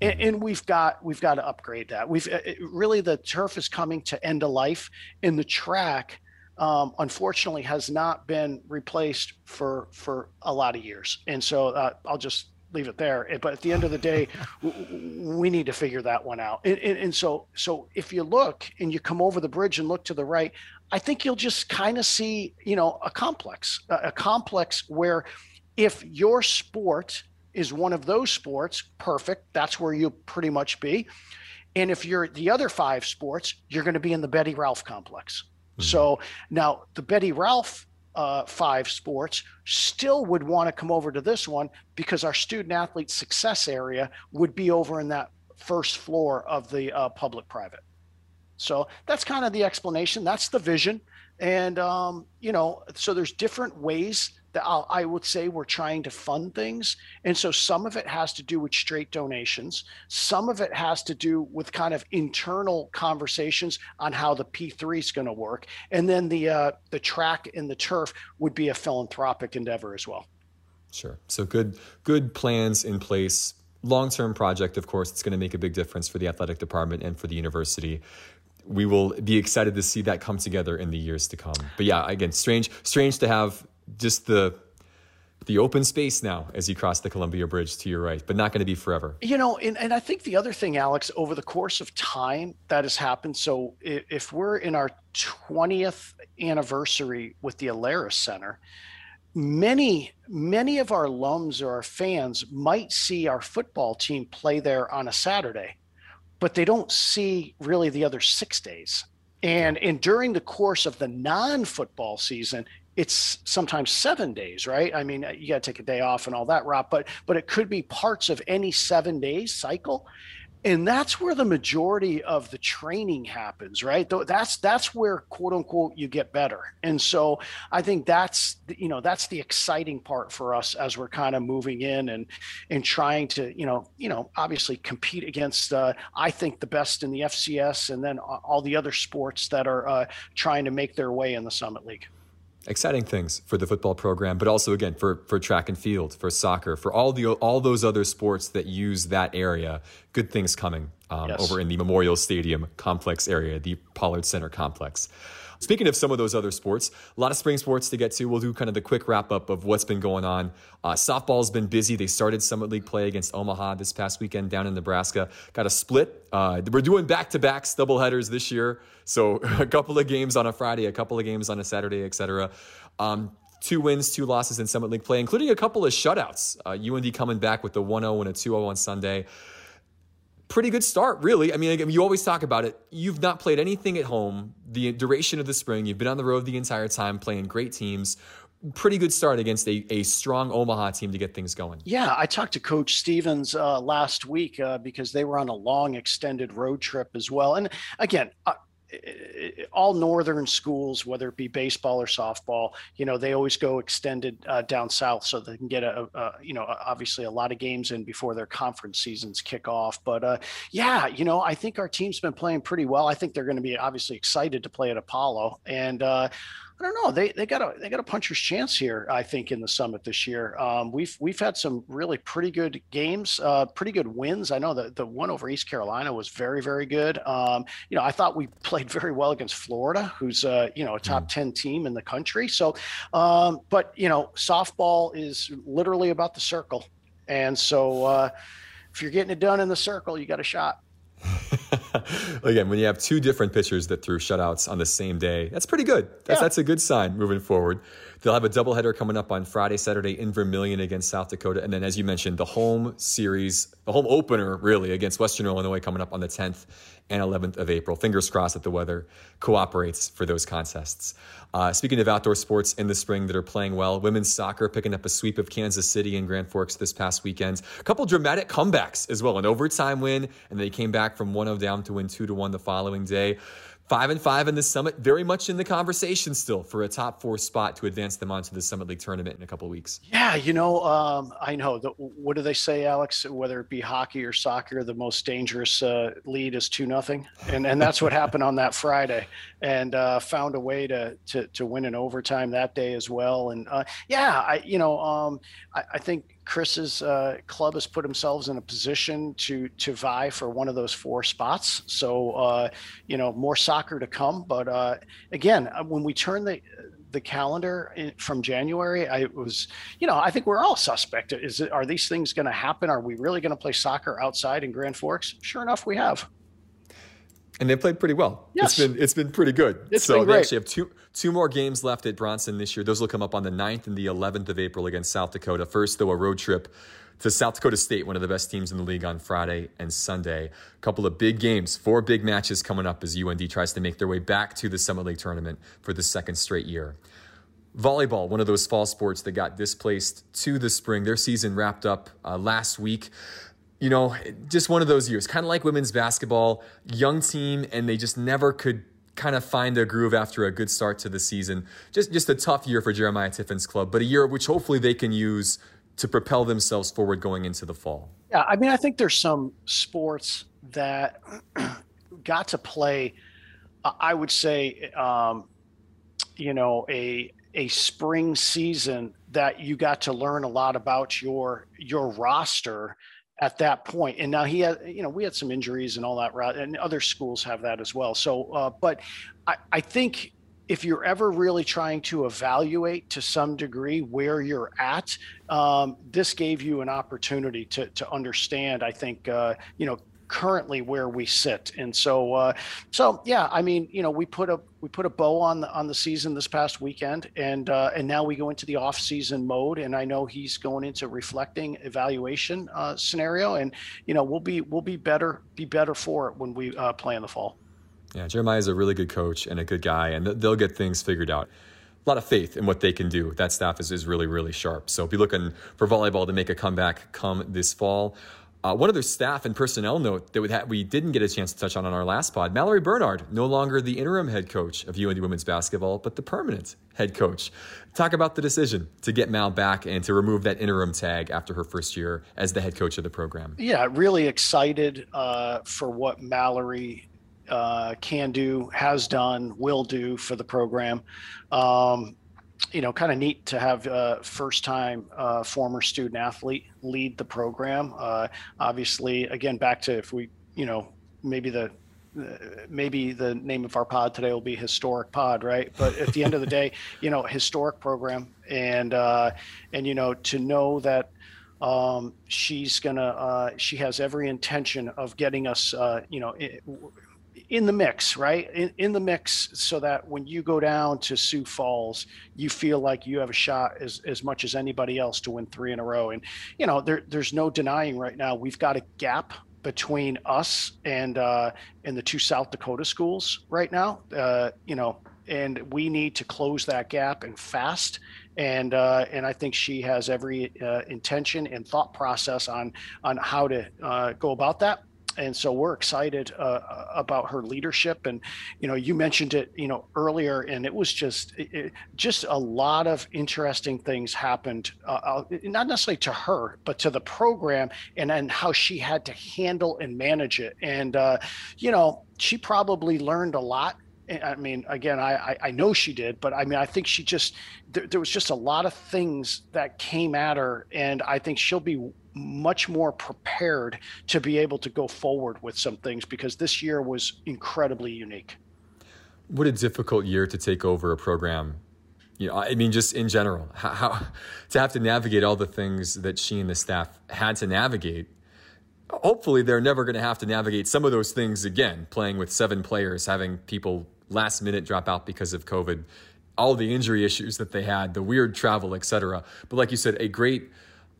And, mm-hmm. and we've got we've got to upgrade that. We've uh, really the turf is coming to end of life in the track um, unfortunately has not been replaced for for a lot of years. And so uh, I'll just leave it there. But at the end of the day, we need to figure that one out. And, and, and, so, so if you look and you come over the bridge and look to the right, I think you'll just kind of see, you know, a complex, a, complex where if your sport is one of those sports, perfect. That's where you pretty much be. And if you're the other five sports, you're going to be in the Betty Ralph complex. Mm-hmm. So now the Betty Ralph uh, five sports still would want to come over to this one because our student athlete success area would be over in that first floor of the uh, public private. So that's kind of the explanation. That's the vision. And, um, you know, so there's different ways I'll, i would say we're trying to fund things. And so some of it has to do with straight donations. Some of it has to do with kind of internal conversations on how the P3 is going to work. And then the, uh, the track and the turf would be a philanthropic endeavor as well.
Sure. So good, good plans in place long term project, of course, it's going to make a big difference for the athletic department and for the university. We will be excited to see that come together in the years to come. But yeah, again, strange, strange to have just the the open space now as you cross the Columbia Bridge to your right, but not going to be forever.
You know, and, and I think the other thing, Alex, over the course of time that has happened. So if, we're in our 20th anniversary with the Alerus Center, many many of our alums or our fans might see our football team play there on a saturday but they don't see really the other six days and and during the course of the non-football season it's sometimes seven days right? I mean you got to take a day off and all that rob but but it could be parts of any seven days cycle. And that's where the majority of the training happens right? That's that's where quote unquote you get better. And so i think that's you know that's the exciting part for us as we're kind of moving in and and trying to you know you know obviously compete against uh, i think the best in the fcs and then all the other sports that are uh, trying to make their way in the summit league
exciting things for the football program, but also again for for track and field, for soccer, for all the all those other sports that use that area. Good things coming um, yes. over in the Memorial Stadium complex area, the Pollard Center complex. Speaking of some of those other sports, a lot of spring sports to get to. We'll do kind of the quick wrap up of what's been going on. Uh, softball's been busy. They started Summit League play against Omaha this past weekend down in Nebraska. Got a split. Uh, we're doing back to backs, double headers this year. So a couple of games on a Friday, a couple of games on a Saturday, etc. Um, two wins, two losses in Summit League play, including a couple of shutouts. Uh, UND coming back with the 1 0 and a 2 0 on Sunday pretty good start, really. I mean, you always talk about it. You've not played anything at home the duration of the spring. You've been on the road the entire time, playing great teams. Pretty good start against a, a strong Omaha team to get things going.
Yeah, I talked to Coach Stevens uh, last week uh, because they were on a long extended road trip as well. And again, uh, all northern schools, whether it be baseball or softball, you know, they always go extended uh, down south so they can get a, a, you know, obviously a lot of games in before their conference seasons kick off. But uh, yeah, you know, I think our team's been playing pretty well. I think they're going to be obviously excited to play at Apollo, and uh, I don't know. They they got a they got a puncher's chance here. I think in the summit this year. Um, we've we've had some really pretty good games, uh, pretty good wins. I know that the one over East Carolina was very very good. Um, you know, I thought we played very well against Florida, who's uh, you know a top mm. ten team in the country. So, um, but you know, softball is literally about the circle, and so uh, if you're getting it done in the circle, you got a shot.
Again, when you have two different pitchers that threw shutouts on the same day, that's pretty good. That's, yeah. that's a good sign moving forward. They'll have a doubleheader coming up on Friday, Saturday in Vermillion against South Dakota. And then, as you mentioned, the home series, the home opener, really, against Western Illinois coming up on the 10th and 11th of April. Fingers crossed that the weather cooperates for those contests. Uh, speaking of outdoor sports in the spring that are playing well, women's soccer picking up a sweep of Kansas City and Grand Forks this past weekend. A couple dramatic comebacks as well. An overtime win, and they came back from 1 0 down to win 2 to 1 the following day. Five and five in the summit, very much in the conversation still for a top four spot to advance them onto the Summit League tournament in a couple weeks.
Yeah, you know, um, I know. The, what do they say, Alex? Whether it be hockey or soccer, the most dangerous uh, lead is two nothing, and and that's what happened on that Friday, and uh, found a way to, to to win in overtime that day as well. And uh, yeah, I you know, um, I, I think Chris's uh, club has put themselves in a position to to vie for one of those four spots. So uh, you know more soccer to come. But uh, again, uh, when we turn the the calendar from January, I was you know I think we're all suspect. Is it are these things going to happen? Are we really going to play soccer outside in Grand Forks? Sure enough, we have
and they played pretty well.
Yes.
It's been it's been pretty good.
It's
so
been great.
they actually have two two more games left at Bronson this year. Those will come up on the 9th and the 11th of April against South Dakota. First, though, a road trip to South Dakota State, one of the best teams in the league on Friday and Sunday. A couple of big games, four big matches coming up as UND tries to make their way back to the Summit League tournament for the second straight year. Volleyball, one of those fall sports that got displaced to the spring. Their season wrapped up uh, last week you know, just one of those years, kind of like women's basketball, young team, and they just never could kind of find their groove after a good start to the season. Just just a tough year for Jeremiah Tiffin's club, but a year which hopefully they can use to propel themselves forward going into the fall.
Yeah, I mean, I think there's some sports that got to play. I would say, um, you know, a a spring season that you got to learn a lot about your your roster at that point. And now he had, you know, we had some injuries and all that, and other schools have that as well. So, uh, but I, I think if you're ever really trying to evaluate to some degree where you're at, um, this gave you an opportunity to to understand. I think uh, you know currently where we sit. And so, uh, so yeah, I mean, you know, we put a we put a bow on the on the season this past weekend, and uh, and now we go into the off season mode. And I know he's going into reflecting evaluation uh, scenario, and you know, we'll be we'll be better be better for it when we uh, play in the fall.
Yeah, Jeremiah is a really good coach and a good guy, and they'll get things figured out a lot of faith in what they can do. That staff is, is really, really sharp. So be looking for volleyball to make a comeback come this fall. Uh, one other staff and personnel note that we, ha- we didn't get a chance to touch on on our last pod Mallory Bernhard, no longer the interim head coach of UND women's basketball, but the permanent head coach. Talk about the decision to get Mal back and to remove that interim tag after her first year as the head coach of the program.
Yeah, really excited uh, for what Mallory uh, can do, has done, will do for the program. Um, you know, kind of neat to have uh, first time uh, former student athlete lead the program. Uh, obviously, again, back to if we, you know, maybe the maybe the name of our pod today will be historic pod right but at the end of the day you know historic program and uh and you know to know that um she's gonna uh she has every intention of getting us uh you know in the mix, right? In, in the mix, so that when you go down to Sioux Falls, you feel like you have a shot as, as much as anybody else to win three in a row. And, you know, there, there's no denying right now we've got a gap between us and uh, and the two South Dakota schools right now. Uh, you know, and we need to close that gap and fast. And uh, and I think she has every uh, intention and thought process on on how to uh, go about that and so we're excited uh, about her leadership. And you know you mentioned it you know earlier and it was just it, just a lot of interesting things happened uh, uh not necessarily to her but to the program and and how she had to handle and manage it. And uh, you know she probably learned a lot Eh, I mean, again, I, I know she did, but I mean, I think she just there, there was just a lot of things that came at her, and I think she'll be much more prepared to be able to go forward with some things because this year was incredibly unique.
What a difficult year to take over a program. You know, I mean, just in general, how, how to have to navigate all the things that she and the staff had to navigate. Hopefully, they're never going to have to navigate some of those things again. Playing with seven players, having people last minute drop out because of COVID, all the injury issues that they had, the weird travel, etc. But like you said, a great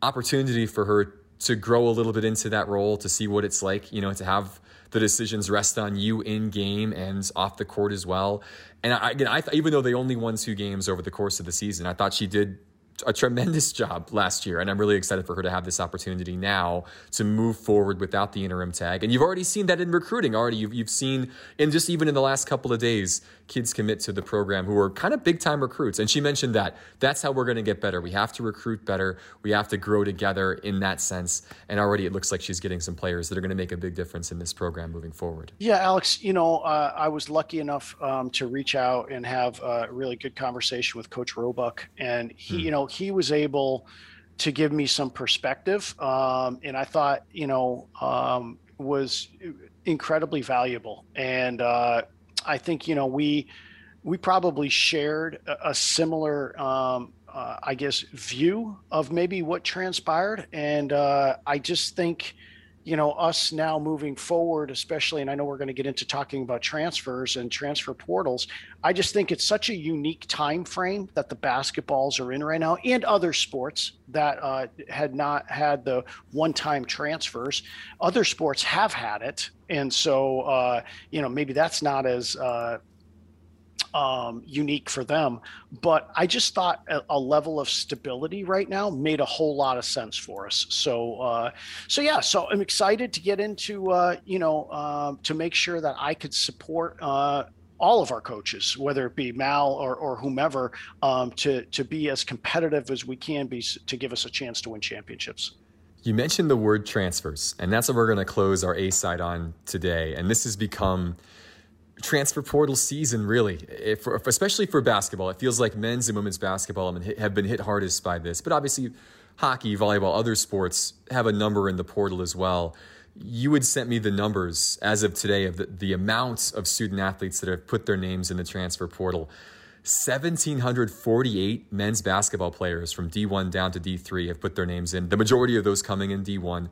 opportunity for her to grow a little bit into that role, to see what it's like, you know, to have the decisions rest on you in game and off the court as well. And I, again, I even though they only won two games over the course of the season, I thought she did a tremendous job last year, and I'm really excited for her to have this opportunity now to move forward without the interim tag. And you've already seen that in recruiting. Already, you've, you've seen, and just even in the last couple of days, kids commit to the program who are kind of big time recruits. And she mentioned that that's how we're going to get better. We have to recruit better. We have to grow together in that sense. And already, it looks like she's getting some players that are going to make a big difference in this program moving forward.
Yeah, Alex. You know, uh, I was lucky enough um, to reach out and have a really good conversation with Coach Roebuck, and he, hmm. you know he was able to give me some perspective. Um, and I thought, you know, um, was incredibly valuable. And uh, I think, you know, we, we probably shared a, a similar, um, uh, I guess, view of maybe what transpired. And uh, I just think, you know us now moving forward especially and i know we're going to get into talking about transfers and transfer portals i just think it's such a unique time frame that the basketballs are in right now and other sports that uh, had not had the one-time transfers. Other sports have had it and so uh, you know maybe that's not as uh, um, unique for them. But I just thought a, a, level of stability right now made a whole lot of sense for us. So, uh, so yeah, so I'm excited to get into, uh, you know, uh, to make sure that I could support uh, all of our coaches, whether it be Mal or, or whomever, um, to to be as competitive as we can be to give us a chance to win championships.
You mentioned the word transfers, and that's what we're going to close our A side on today. And this has become transfer portal season, really, if, especially for basketball. It feels like men's and women's basketball have been hit hardest by this. But obviously, hockey, volleyball, other sports have a number in the portal as well. You had sent me the numbers as of today of the, the amounts of student athletes that have put their names in the transfer portal. 1,748 men's basketball players from D1 down to D3 have put their names in, the majority of those coming in D1.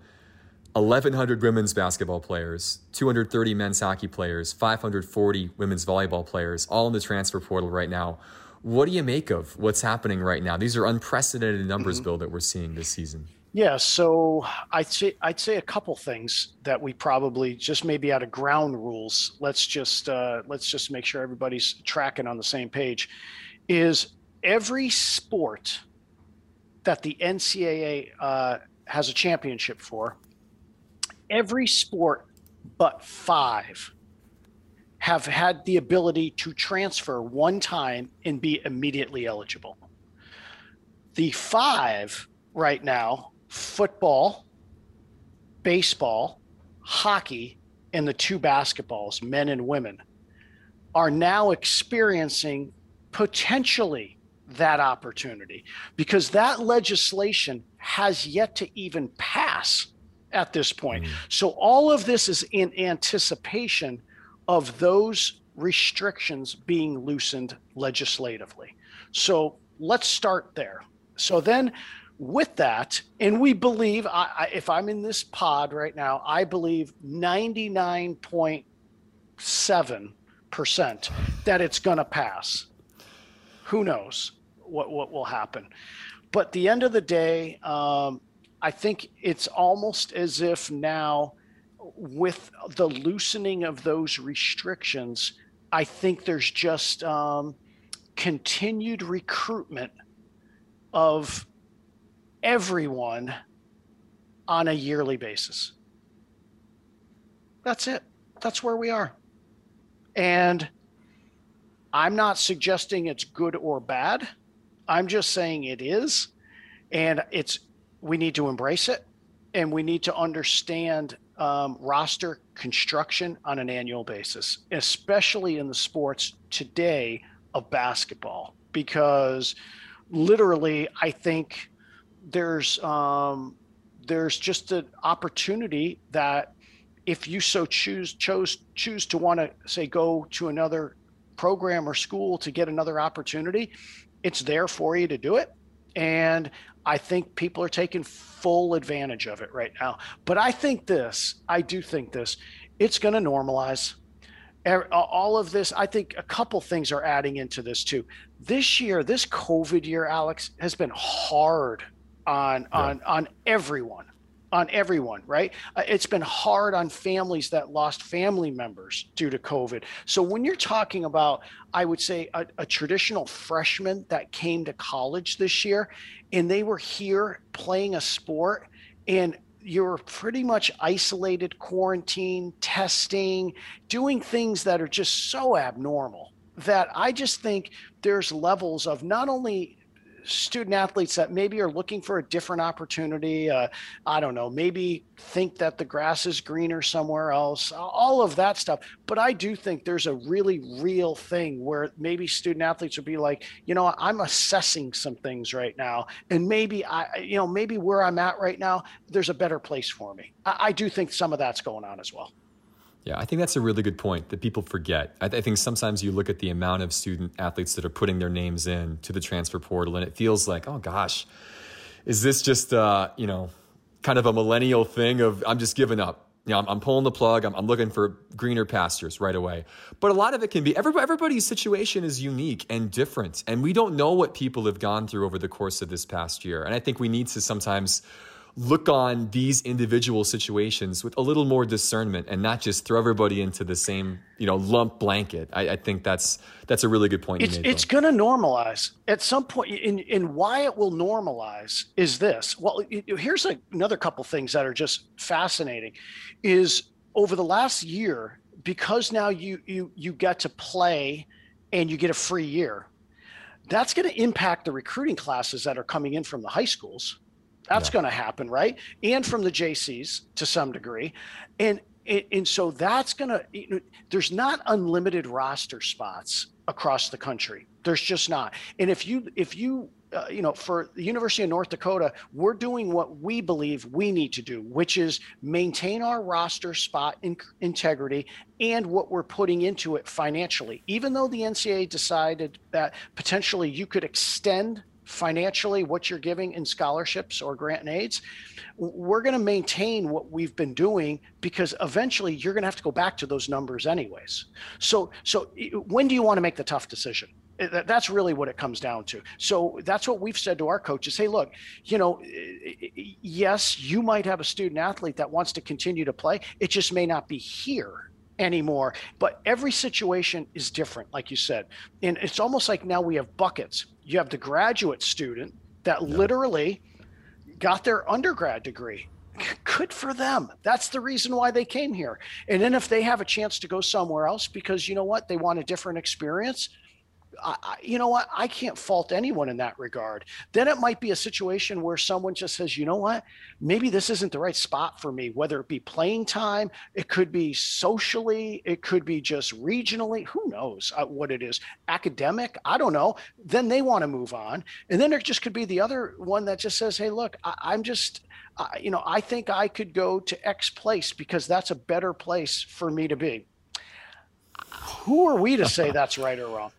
1,100 women's basketball players, 230 men's hockey players, 540 women's volleyball players, all in the transfer portal right now. What do you make of what's happening right now? These are unprecedented numbers, mm-hmm. Bill, that we're seeing this season.
Yeah, so I'd say I'd say a couple things that we probably just maybe out of ground rules. Let's just uh, let's just make sure everybody's tracking on the same page. Is every sport that the NCAA uh, has a championship for, every sport but five have had the ability to transfer one time and be immediately eligible. The five right now football, baseball, hockey, and the two basketballs, men and women, are now experiencing potentially that opportunity because that legislation has yet to even pass at this point. Mm. So all of this is in anticipation of those restrictions being loosened legislatively. So let's start there. So then, with that, and we believe, I, I, if I'm in this pod right now, I believe 99.7% that it's going to pass. Who knows what, what will happen? But the end of the day, um, I think it's almost as if now with the loosening of those restrictions, I think there's just um, continued recruitment of everyone on a yearly basis. That's it. That's where we are. And I'm not suggesting it's good or bad. I'm just saying it is. And it's, we need to embrace it and we need to understand um, roster construction on an annual basis, especially in the sports today of basketball, because literally, I think there's um, there's just an opportunity that if you so choose chose choose to want to say go to another program or school to get another opportunity, it's there for you to do it. And I think people are taking full advantage of it right now. But I think this, I do think this, it's going to normalize. Er, all of this, I think a couple things are adding into this too. This year, this COVID year, Alex, has been hard on yeah. on on everyone on everyone, right? Uh, it's been hard on families that lost family members due to COVID. So when you're talking about, I would say, a, a, traditional freshman that came to college this year and they were here playing a sport and you're pretty much isolated, quarantine, testing, doing things that are just so abnormal that I just think there's levels of not only student athletes that maybe are looking for a different opportunity. Uh, I don't know, maybe think that the grass is greener somewhere else, all of that stuff. But I do think there's a really real thing where maybe student athletes would be like, you know, I'm assessing some things right now. And maybe I, you know, maybe where I'm at right now, there's a better place for me. I, I do think some of that's going on as well.
Yeah, I think that's a really good point that people forget. I, th- I, think sometimes you look at the amount of student athletes that are putting their names in to the transfer portal, and it feels like, oh gosh, is this just uh, you know kind of a millennial thing of I'm just giving up. You know, I'm, I'm pulling the plug. I'm, I'm, looking for greener pastures right away. But a lot of it can be everybody, everybody's situation is unique and different, and we don't know what people have gone through over the course of this past year. And I think we need to sometimes look on these individual situations with a little more discernment and not just throw everybody into the same you know lump blanket. I, I think that's that's a really good point
it's, it's going to normalize. At some point in, in why it will normalize is this. Well here's a, another couple things that are just fascinating is over the last year because now you you you get to play and you get a free year that's going to impact the recruiting classes that are coming in from the high schools that's yeah. going to happen, right? And from the JCs to some degree. And and so that's going to you know, there's not unlimited roster spots across the country There's just not. And if you if you uh, you know, for the University of North Dakota, we're doing what we believe we need to do, which is maintain our roster spot in integrity and what we're putting into it financially. Even though the NCAA decided that potentially you could extend financially what you're giving in scholarships or grant and aids, we're going to maintain what we've been doing because eventually you're going to have to go back to those numbers anyways. So, so when do you want to make the tough decision? that's really what it comes down to. So that's what we've said to our coaches. Hey, look, you know, yes, you might have a student athlete that wants to continue to play. It just may not be here anymore. But every situation is different, like you said. And it's almost like now we have buckets. You have the graduate student that yeah. literally got their undergrad degree. Good for them. That's the reason why they came here. And then if they have a chance to go somewhere else because you know what, they want a different experience, I, you know what? I can't fault anyone in that regard. Then it might be a situation where someone just says, you know what? Maybe this isn't the right spot for me, whether it be playing time, it could be socially, it could be just regionally. Who knows uh, what it is? Academic? I don't know. Then they want to move on. And then there just could be the other one that just says, hey, look, I, am just, uh, you know, I think I could go to X place because that's a better place for me to be. Who are we to say that's right or wrong?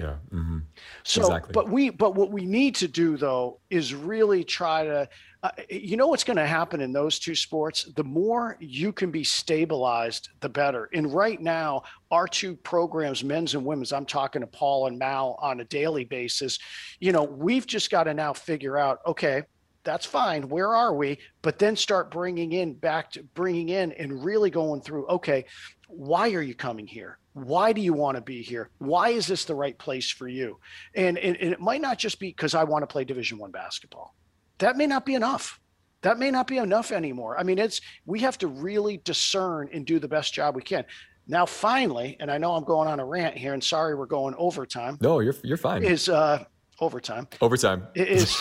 Yeah. Mm-hmm.
So, exactly. but we, but what we need to do though is really try to, uh, you know, what's going to happen in those two sports. The more you can be stabilized, the better. And right now, our two programs, men's and women's, I'm talking to Paul and Mal on a daily basis. You know, we've just got to now figure out, okay, that's fine. Where are we? But then start bringing in back to bringing in and really going through, okay, why are you coming here? Why do you want to be here? Why is this the right place for you? And, and, and it might not just be because i want to play division one basketball. That may not be enough. That may not be enough anymore. I mean it's we have to really discern and do the best job we can. Now finally and i know i'm going on a rant here and sorry we're going overtime
no you're you're fine.
is uh overtime.
Overtime.
Is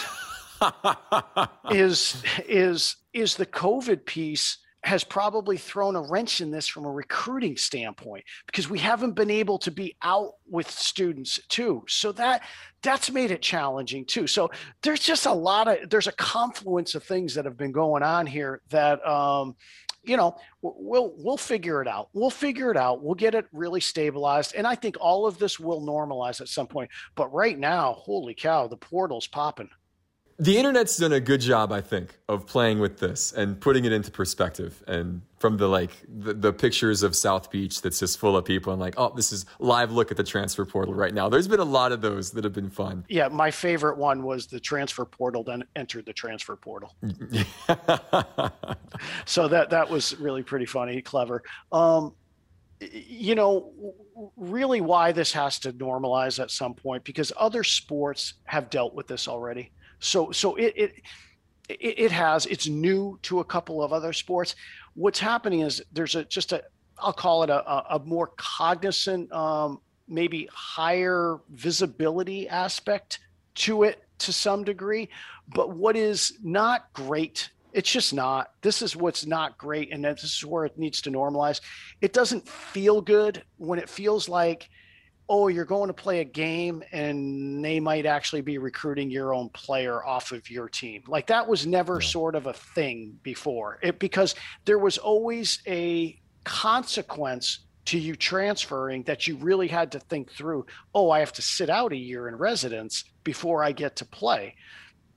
is is is the covid piece has probably thrown a wrench in this from a recruiting standpoint because we haven't been able to be out with students too. So that that's made it challenging too. So there's just a lot of there's a confluence of things that have been going on here that um, you know we'll we'll figure it out. We'll figure it out. We'll get it really stabilized. And i think all of this will normalize at some point. But right now holy cow the portal's popping
the internet's done a good job, I think, of playing with this and putting it into perspective. And from the like the, the, pictures of South Beach that's just full of people and like, oh, this is live look at the transfer portal right now. There's been a lot of those that have been fun.
Yeah, my favorite one was the transfer portal then entered the transfer portal. so that that was really pretty funny, clever. Um, you know, really why this has to normalize at some point because other sports have dealt with this already so so it it it has it's new to a couple of other sports. What's happening is there's a just a I'll call it a, a more cognizant, um, maybe higher visibility aspect to it to some degree. But what is not great, it's just not. This is what's not great, and this is where it needs to normalize. It doesn't feel good when it feels like oh, you're going to play a game and they might actually be recruiting your own player off of your team. Like that was never sort of a thing before it because there was always a consequence to you transferring that you really had to think through. Oh, I have to sit out a year in residence before I get to play.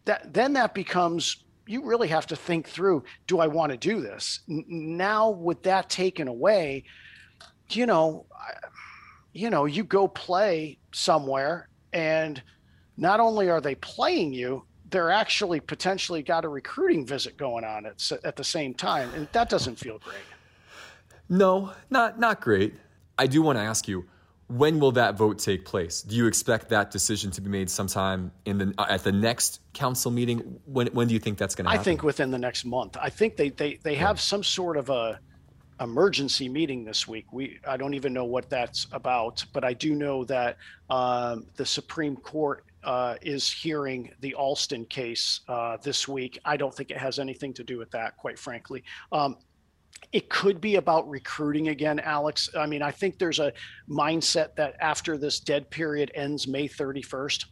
That then that becomes you really have to think through do I want to do this? N- now with that taken away, you know, I, you know, you go play somewhere and not only are they playing you, they're actually potentially got a recruiting visit going on at, at the same time. And that doesn't feel great.
No, not, not great. I do want to ask you, when will that vote take place? Do you expect that decision to be made sometime in the uh, at the next council meeting? When when do you think that's going to happen?
I think within the next month. I think they they they have some sort of a emergency meeting this week. We I don't even know what that's about, but I do know that um, the Supreme Court uh, is hearing the Alston case uh, this week. I don't think it has anything to do with that, quite frankly. Um, it could be about recruiting again, Alex. I mean, I think there's a mindset that after this dead period ends May 31st,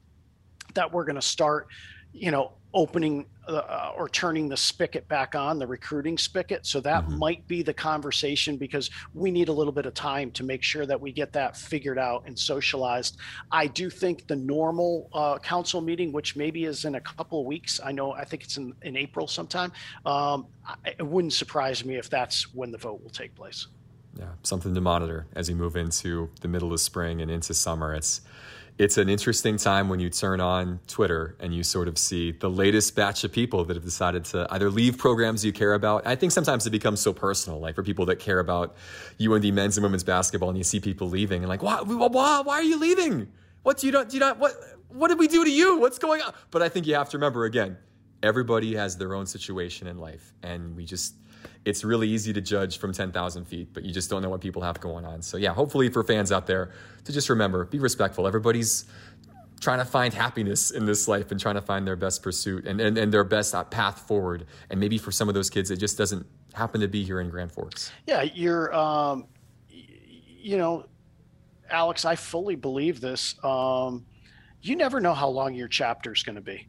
that we're going to start, you know, opening uh, or turning the spigot back on, the recruiting spigot. So that mm-hmm. might be the conversation because we need a little bit of time to make sure that we get that figured out and socialized. I do think the normal uh, council meeting, which maybe is in a couple of weeks, I know, I think it's in, in April sometime. Um, it wouldn't surprise me if that's when the vote will take place.
Yeah, something to monitor as you move into the middle of spring and into summer. It's it's an interesting time when you turn on Twitter and you sort of see the latest batch of people that have decided to either leave programs you care about. I think sometimes it becomes so personal, like for people that care about UND men's and women's basketball, and you see people leaving, and like, why, why, why are you leaving? What do you not, do you not, what, what did we do to you? What's going on? But I think you have to remember again, everybody has their own situation in life, and we just it's really easy to judge from 10,000 feet, but you just don't know what people have going on. So, yeah, hopefully for fans out there to just remember be respectful. Everybody's trying to find happiness in this life and trying to find their best pursuit and, and, and their best uh, path forward. And maybe for some of those kids, it just doesn't happen to be here in Grand Forks.
Yeah, you're, um, you know, Alex, I fully believe this. Um, you never know how long your chapter is going to be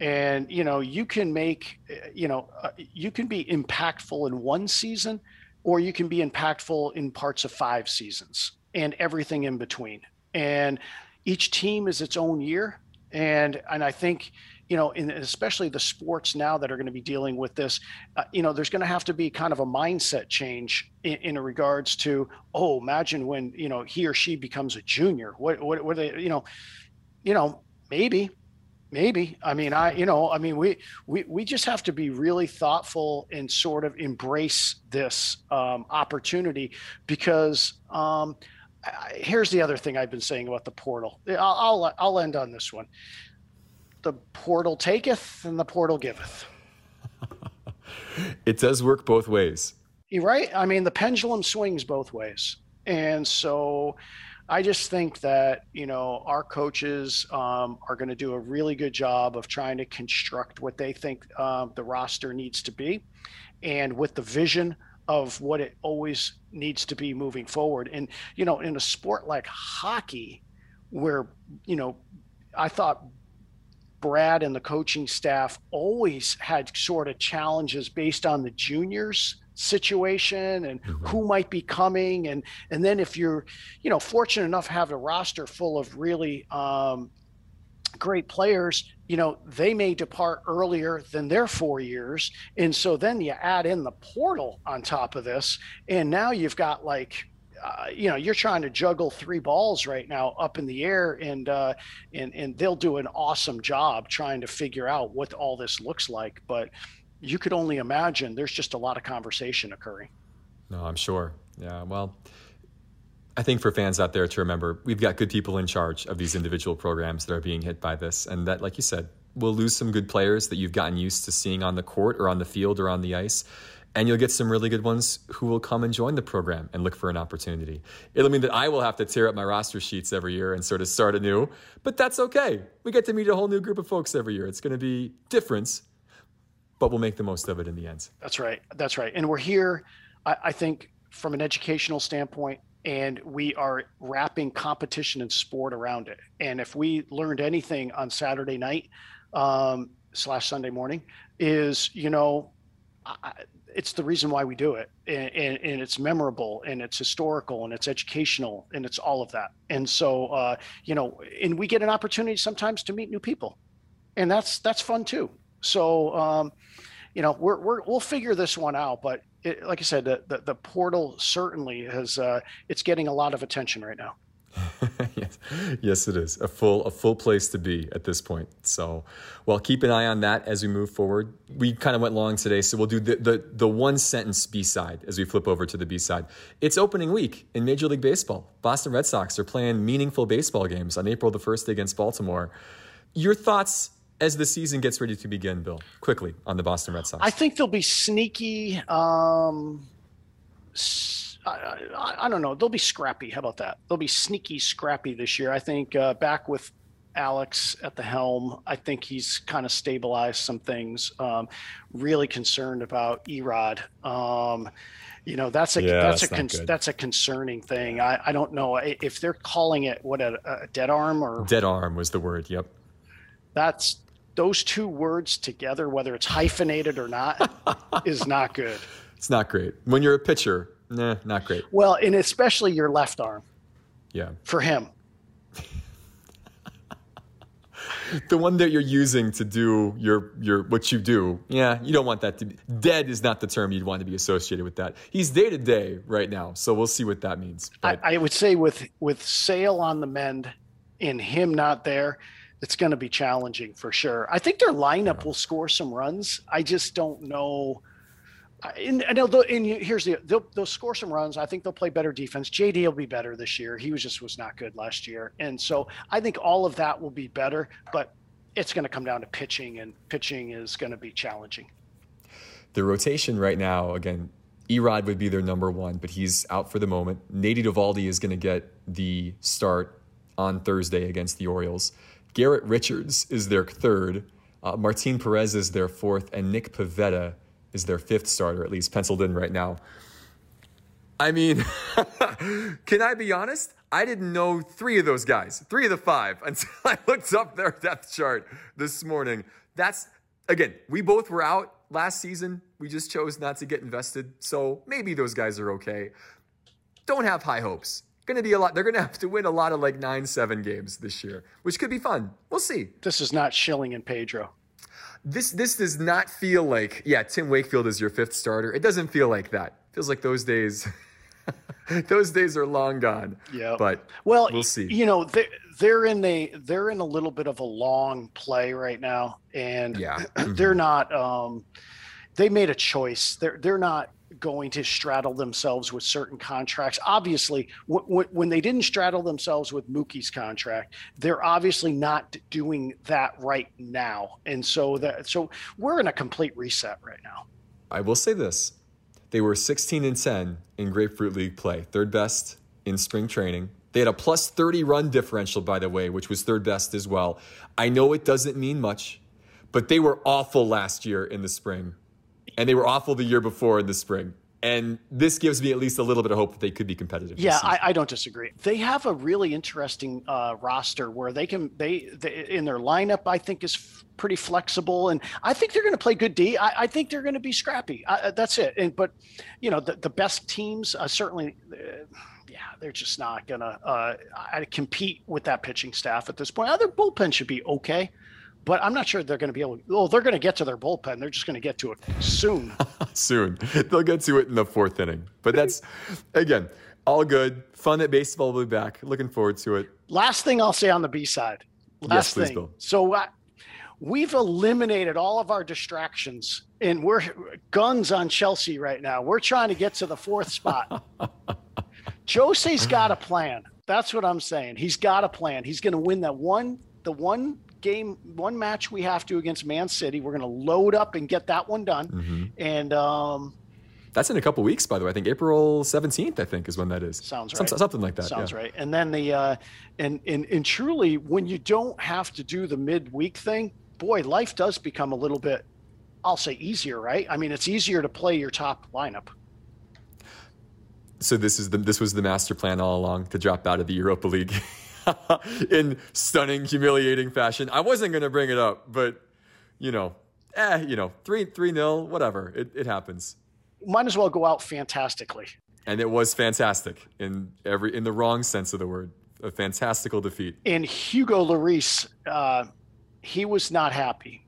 and you know you can make you know uh, you can be impactful in one season or you can be impactful in parts of five seasons and everything in between. And each team is its own year. And and i think you know in especially the sports now that are going to be dealing with this uh, you know there's going to have to be kind of a mindset change in, in regards to oh imagine when you know he or she becomes a junior. What what, what they you know you know maybe maybe. I mean i you know i mean we we, we just have to be really thoughtful and sort of embrace this um, opportunity because um, I, here's the other thing i've been saying about the portal. I'll, I'll i'll end on this one. The portal taketh and the portal giveth.
It does work both ways.
You're right. I mean the pendulum swings both ways. And so I just think that you know our coaches um, are going to do a really good job of trying to construct what they think uh, the roster needs to be, and with the vision of what it always needs to be moving forward. And you know, in a sport like hockey, where you know, I thought Brad and the coaching staff always had sort of challenges based on the juniors situation and mm-hmm. who might be coming. And and then if you're you know fortunate enough have a roster full of really um, great players you know they may depart earlier than their four years. And so then you add in the portal on top of this. And now you've got like uh, you know you're trying to juggle three balls right now up in the air. And uh, and and they'll do an awesome job trying to figure out what all this looks like. But you could only imagine there's just a lot of conversation occurring.
No, I'm sure. Yeah. Well, I think for fans out there to remember, we've got good people in charge of these individual programs that are being hit by this. And that, like you said, we'll lose some good players that you've gotten used to seeing on the court or on the field or on the ice. And you'll get some really good ones who will come and join the program and look for an opportunity. It'll mean that I will have to tear up my roster sheets every year and sort of start anew, but that's okay. We get to meet a whole new group of folks every year. It's going to be different, but we'll make the most of it in the end.
That's right. That's right. And we're here, I, I think, from an educational standpoint, and we are wrapping competition and sport around it. And if we learned anything on Saturday night um, slash Sunday morning, is you know, I, it's the reason why we do it, and, and, and, it's memorable, and it's historical, and it's educational, and it's all of that. And so, uh, you know, and we get an opportunity sometimes to meet new people, and that's that's fun too. So, um, you know, we're, we're we'll figure this one out. But it, like I said, the, the, the portal certainly has uh, it's getting a lot of attention right now.
yes, yes, it is a full a full place to be at this point. So, well, keep an eye on that as we move forward. We kind of went long today, so we'll do the the, the one sentence B side as we flip over to the B side. It's opening week in Major League Baseball. Boston Red Sox are playing meaningful baseball games on April the first against Baltimore. Your thoughts as the season gets ready to begin, Bill, quickly on the Boston Red Sox?
I think they'll be sneaky. Um, I, I, I, don't know. They'll be scrappy. How about that? They'll be sneaky, scrappy this year. I think uh, back with Alex at the helm. I think he's kind of stabilized some things. Um, really concerned about Erod. Um, you know that's a yeah, that's, that's, a con- that's a concerning thing. I, I don't know if they're calling it what a, a dead arm or
dead arm was the word. Yep.
That's those two words together, whether it's hyphenated or not, is not good.
It's not great when you're a pitcher. Nah, not great.
Well, and especially your left arm.
Yeah.
For him.
the one that you're using to do your your what you do. Yeah, you don't want that to be dead is not the term you'd want to be associated with that. He's day to day right now, so we'll see what that means.
I, I, would say with with Sale on the mend and him not there, it's going to be challenging for sure. I think their lineup yeah. will score some runs. I just don't know and, and, and here's the they'll, they'll score some runs. I think they'll play better defense. JD will be better this year. He was just was not good last year, and so I think all of that will be better. But it's going to come down to pitching, and pitching is going to be challenging.
The rotation right now, again, Erod would be their number one, but he's out for the moment. Nady Eovaldi is going to get the start on Thursday against the Orioles. Garrett Richards is their third. Uh, Martin Perez is their fourth, and Nick Pivetta is their fifth starter, at least penciled in right now. I mean, can I be honest? I didn't know three of those guys, three of the five, until I looked up their depth chart this morning. That's, again, we both were out last season. We just chose not to get invested. So maybe those guys are okay. Don't have high hopes. Going to be a lot. They're going to have to win a lot of like nine, seven games this year, which could be fun. We'll see.
This is not Schilling and Pedro
this this does not feel like yeah Tim Wakefield is your fifth starter. It doesn't feel like that. It feels like those days. those days are long gone.
Yeah,
but
well,
we'll see.
You know, they, they're in a they're in a little bit of a long play right now, and
yeah,
they're not. Um, they made a choice. They're they're not going to straddle themselves with certain contracts. Obviously, w- w- when they didn't straddle themselves with Mookie's contract, they're obviously not doing that right now. And so that so we're in a complete reset right now.
I will say this. They were 16 and 10 in Grapefruit League play, third best in spring training. They had a plus 30 run differential, by the way, which was third best as well. I know it doesn't mean much, but they were awful last year in the spring and they were awful the year before in the spring. And this gives me at least a little bit of hope that they could be competitive.
Yeah, I, I, don't disagree. They have a really interesting uh, roster where they can they, they, in their lineup. I think is f- pretty flexible, and I think they're going to play good D. I, I think they're going to be scrappy. I, that's it. And but you know the, the best teams uh, certainly. Uh, yeah, they're just not gonna uh, compete with that pitching staff at this point. Other bullpen should be okay but I'm not sure they're going to be able. To, well, they're going to get to their bullpen. They're just going to get to it soon.
soon, they'll get to it in the fourth inning. But that's again all good. Fun that baseball will be back. Looking forward to it.
Last thing I'll say on the B side. Last
yes,
thing.
Bill.
So uh, we've eliminated all of our distractions, and we're guns on Chelsea right now. We're trying to get to the fourth spot. Jose's got a plan. That's what I'm saying. He's got a plan. He's going to win that one, the one game, one match we have to against Man City. We're going to load up and get that one done. Mm-hmm. And um,
that's in a couple weeks, by the way. I think April seventeenth. I think is when that is.
Sounds right.
Some, something like that.
Sounds
yeah.
right. And then the uh, and and and truly, when you don't have to do the midweek thing, boy, life does become a little bit. I'll say easier, right? I mean, it's easier to play your top lineup.
So this is the this was the master plan all along to drop out of the Europa League. in stunning, humiliating fashion. I wasn't going to bring it up, but you know, eh, you know, three three nil, whatever. It it happens.
Might as well go out fantastically.
And it was fantastic in every in the wrong sense of the word. A fantastical defeat.
And Hugo Lloris, uh, he was not happy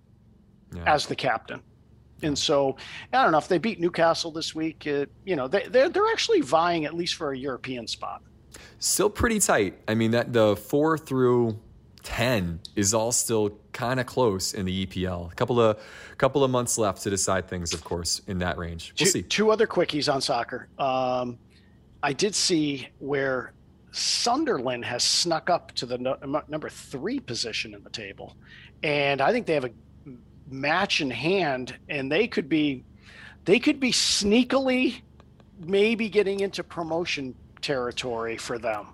yeah. as the captain. And so I don't know if they beat Newcastle this week. You know, they, they're they're actually vying at least for a European spot
still pretty tight. I mean that the four through ten is all still kind of close in the EPL. A couple of couple of months left to decide things, of course, in that range. We'll
two,
see.
Two other quickies on soccer. Um, I did see where Sunderland has snuck up to the no, number three position in the table, and I think they have a match in hand, and they could be they could be sneakily maybe getting into promotion territory for them.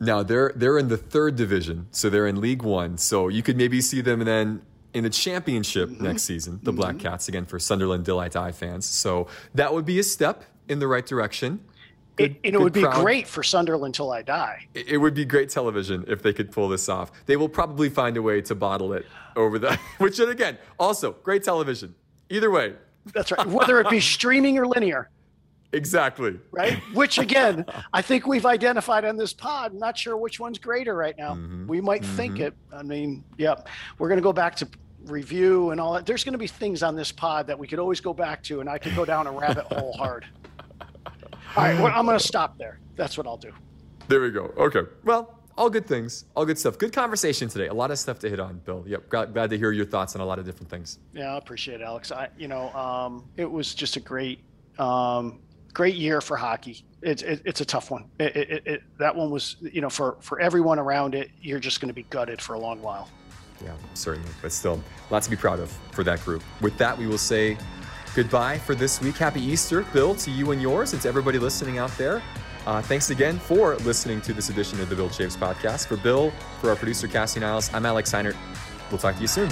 Now they're they're in the third division, so they're in League One. So you could maybe see them then in the championship mm-hmm. next season, the mm-hmm. Black Cats again for Sunderland 'Til I Die fans. So that would be a step in the right direction.
Good, it, it would be great for Sunderland till I die.
It, it would be great television if they could pull this off. They will probably find a way to bottle it over the, which again, also great television. Either way.
That's right. Whether it be streaming or linear.
Exactly.
Right. Which again, I think we've identified on this pod. I'm not sure which one's greater right now. Mm-hmm. We might mm-hmm. think it. I mean, yep. We're going to go back to review and all that. There's going to be things on this pod that we could always go back to, and I could go down a rabbit hole hard. All right, well, I'm going to stop there. That's what I'll do.
There we go. Okay. Well, all good things, all good stuff. Good conversation today. A lot of stuff to hit on, Bill. Yep. Glad, glad to hear your thoughts on a lot of different things.
Yeah, I appreciate it, Alex. I, you know, um, it was just a great, um, great year for hockey. It's it, it's a tough one. It, it, that one was, you know, for for everyone around it, you're just going to be gutted for a long while.
Yeah, certainly. But still, lots to be proud of for that group. With that, we will say goodbye for this week. Happy Easter, Bill, to you and yours, and to everybody listening out there. Uh, thanks again for listening to this edition of the Bill Chaves podcast. For Bill, for our producer, Cassie Niles, I'm Alex Seinert. We'll talk to you soon.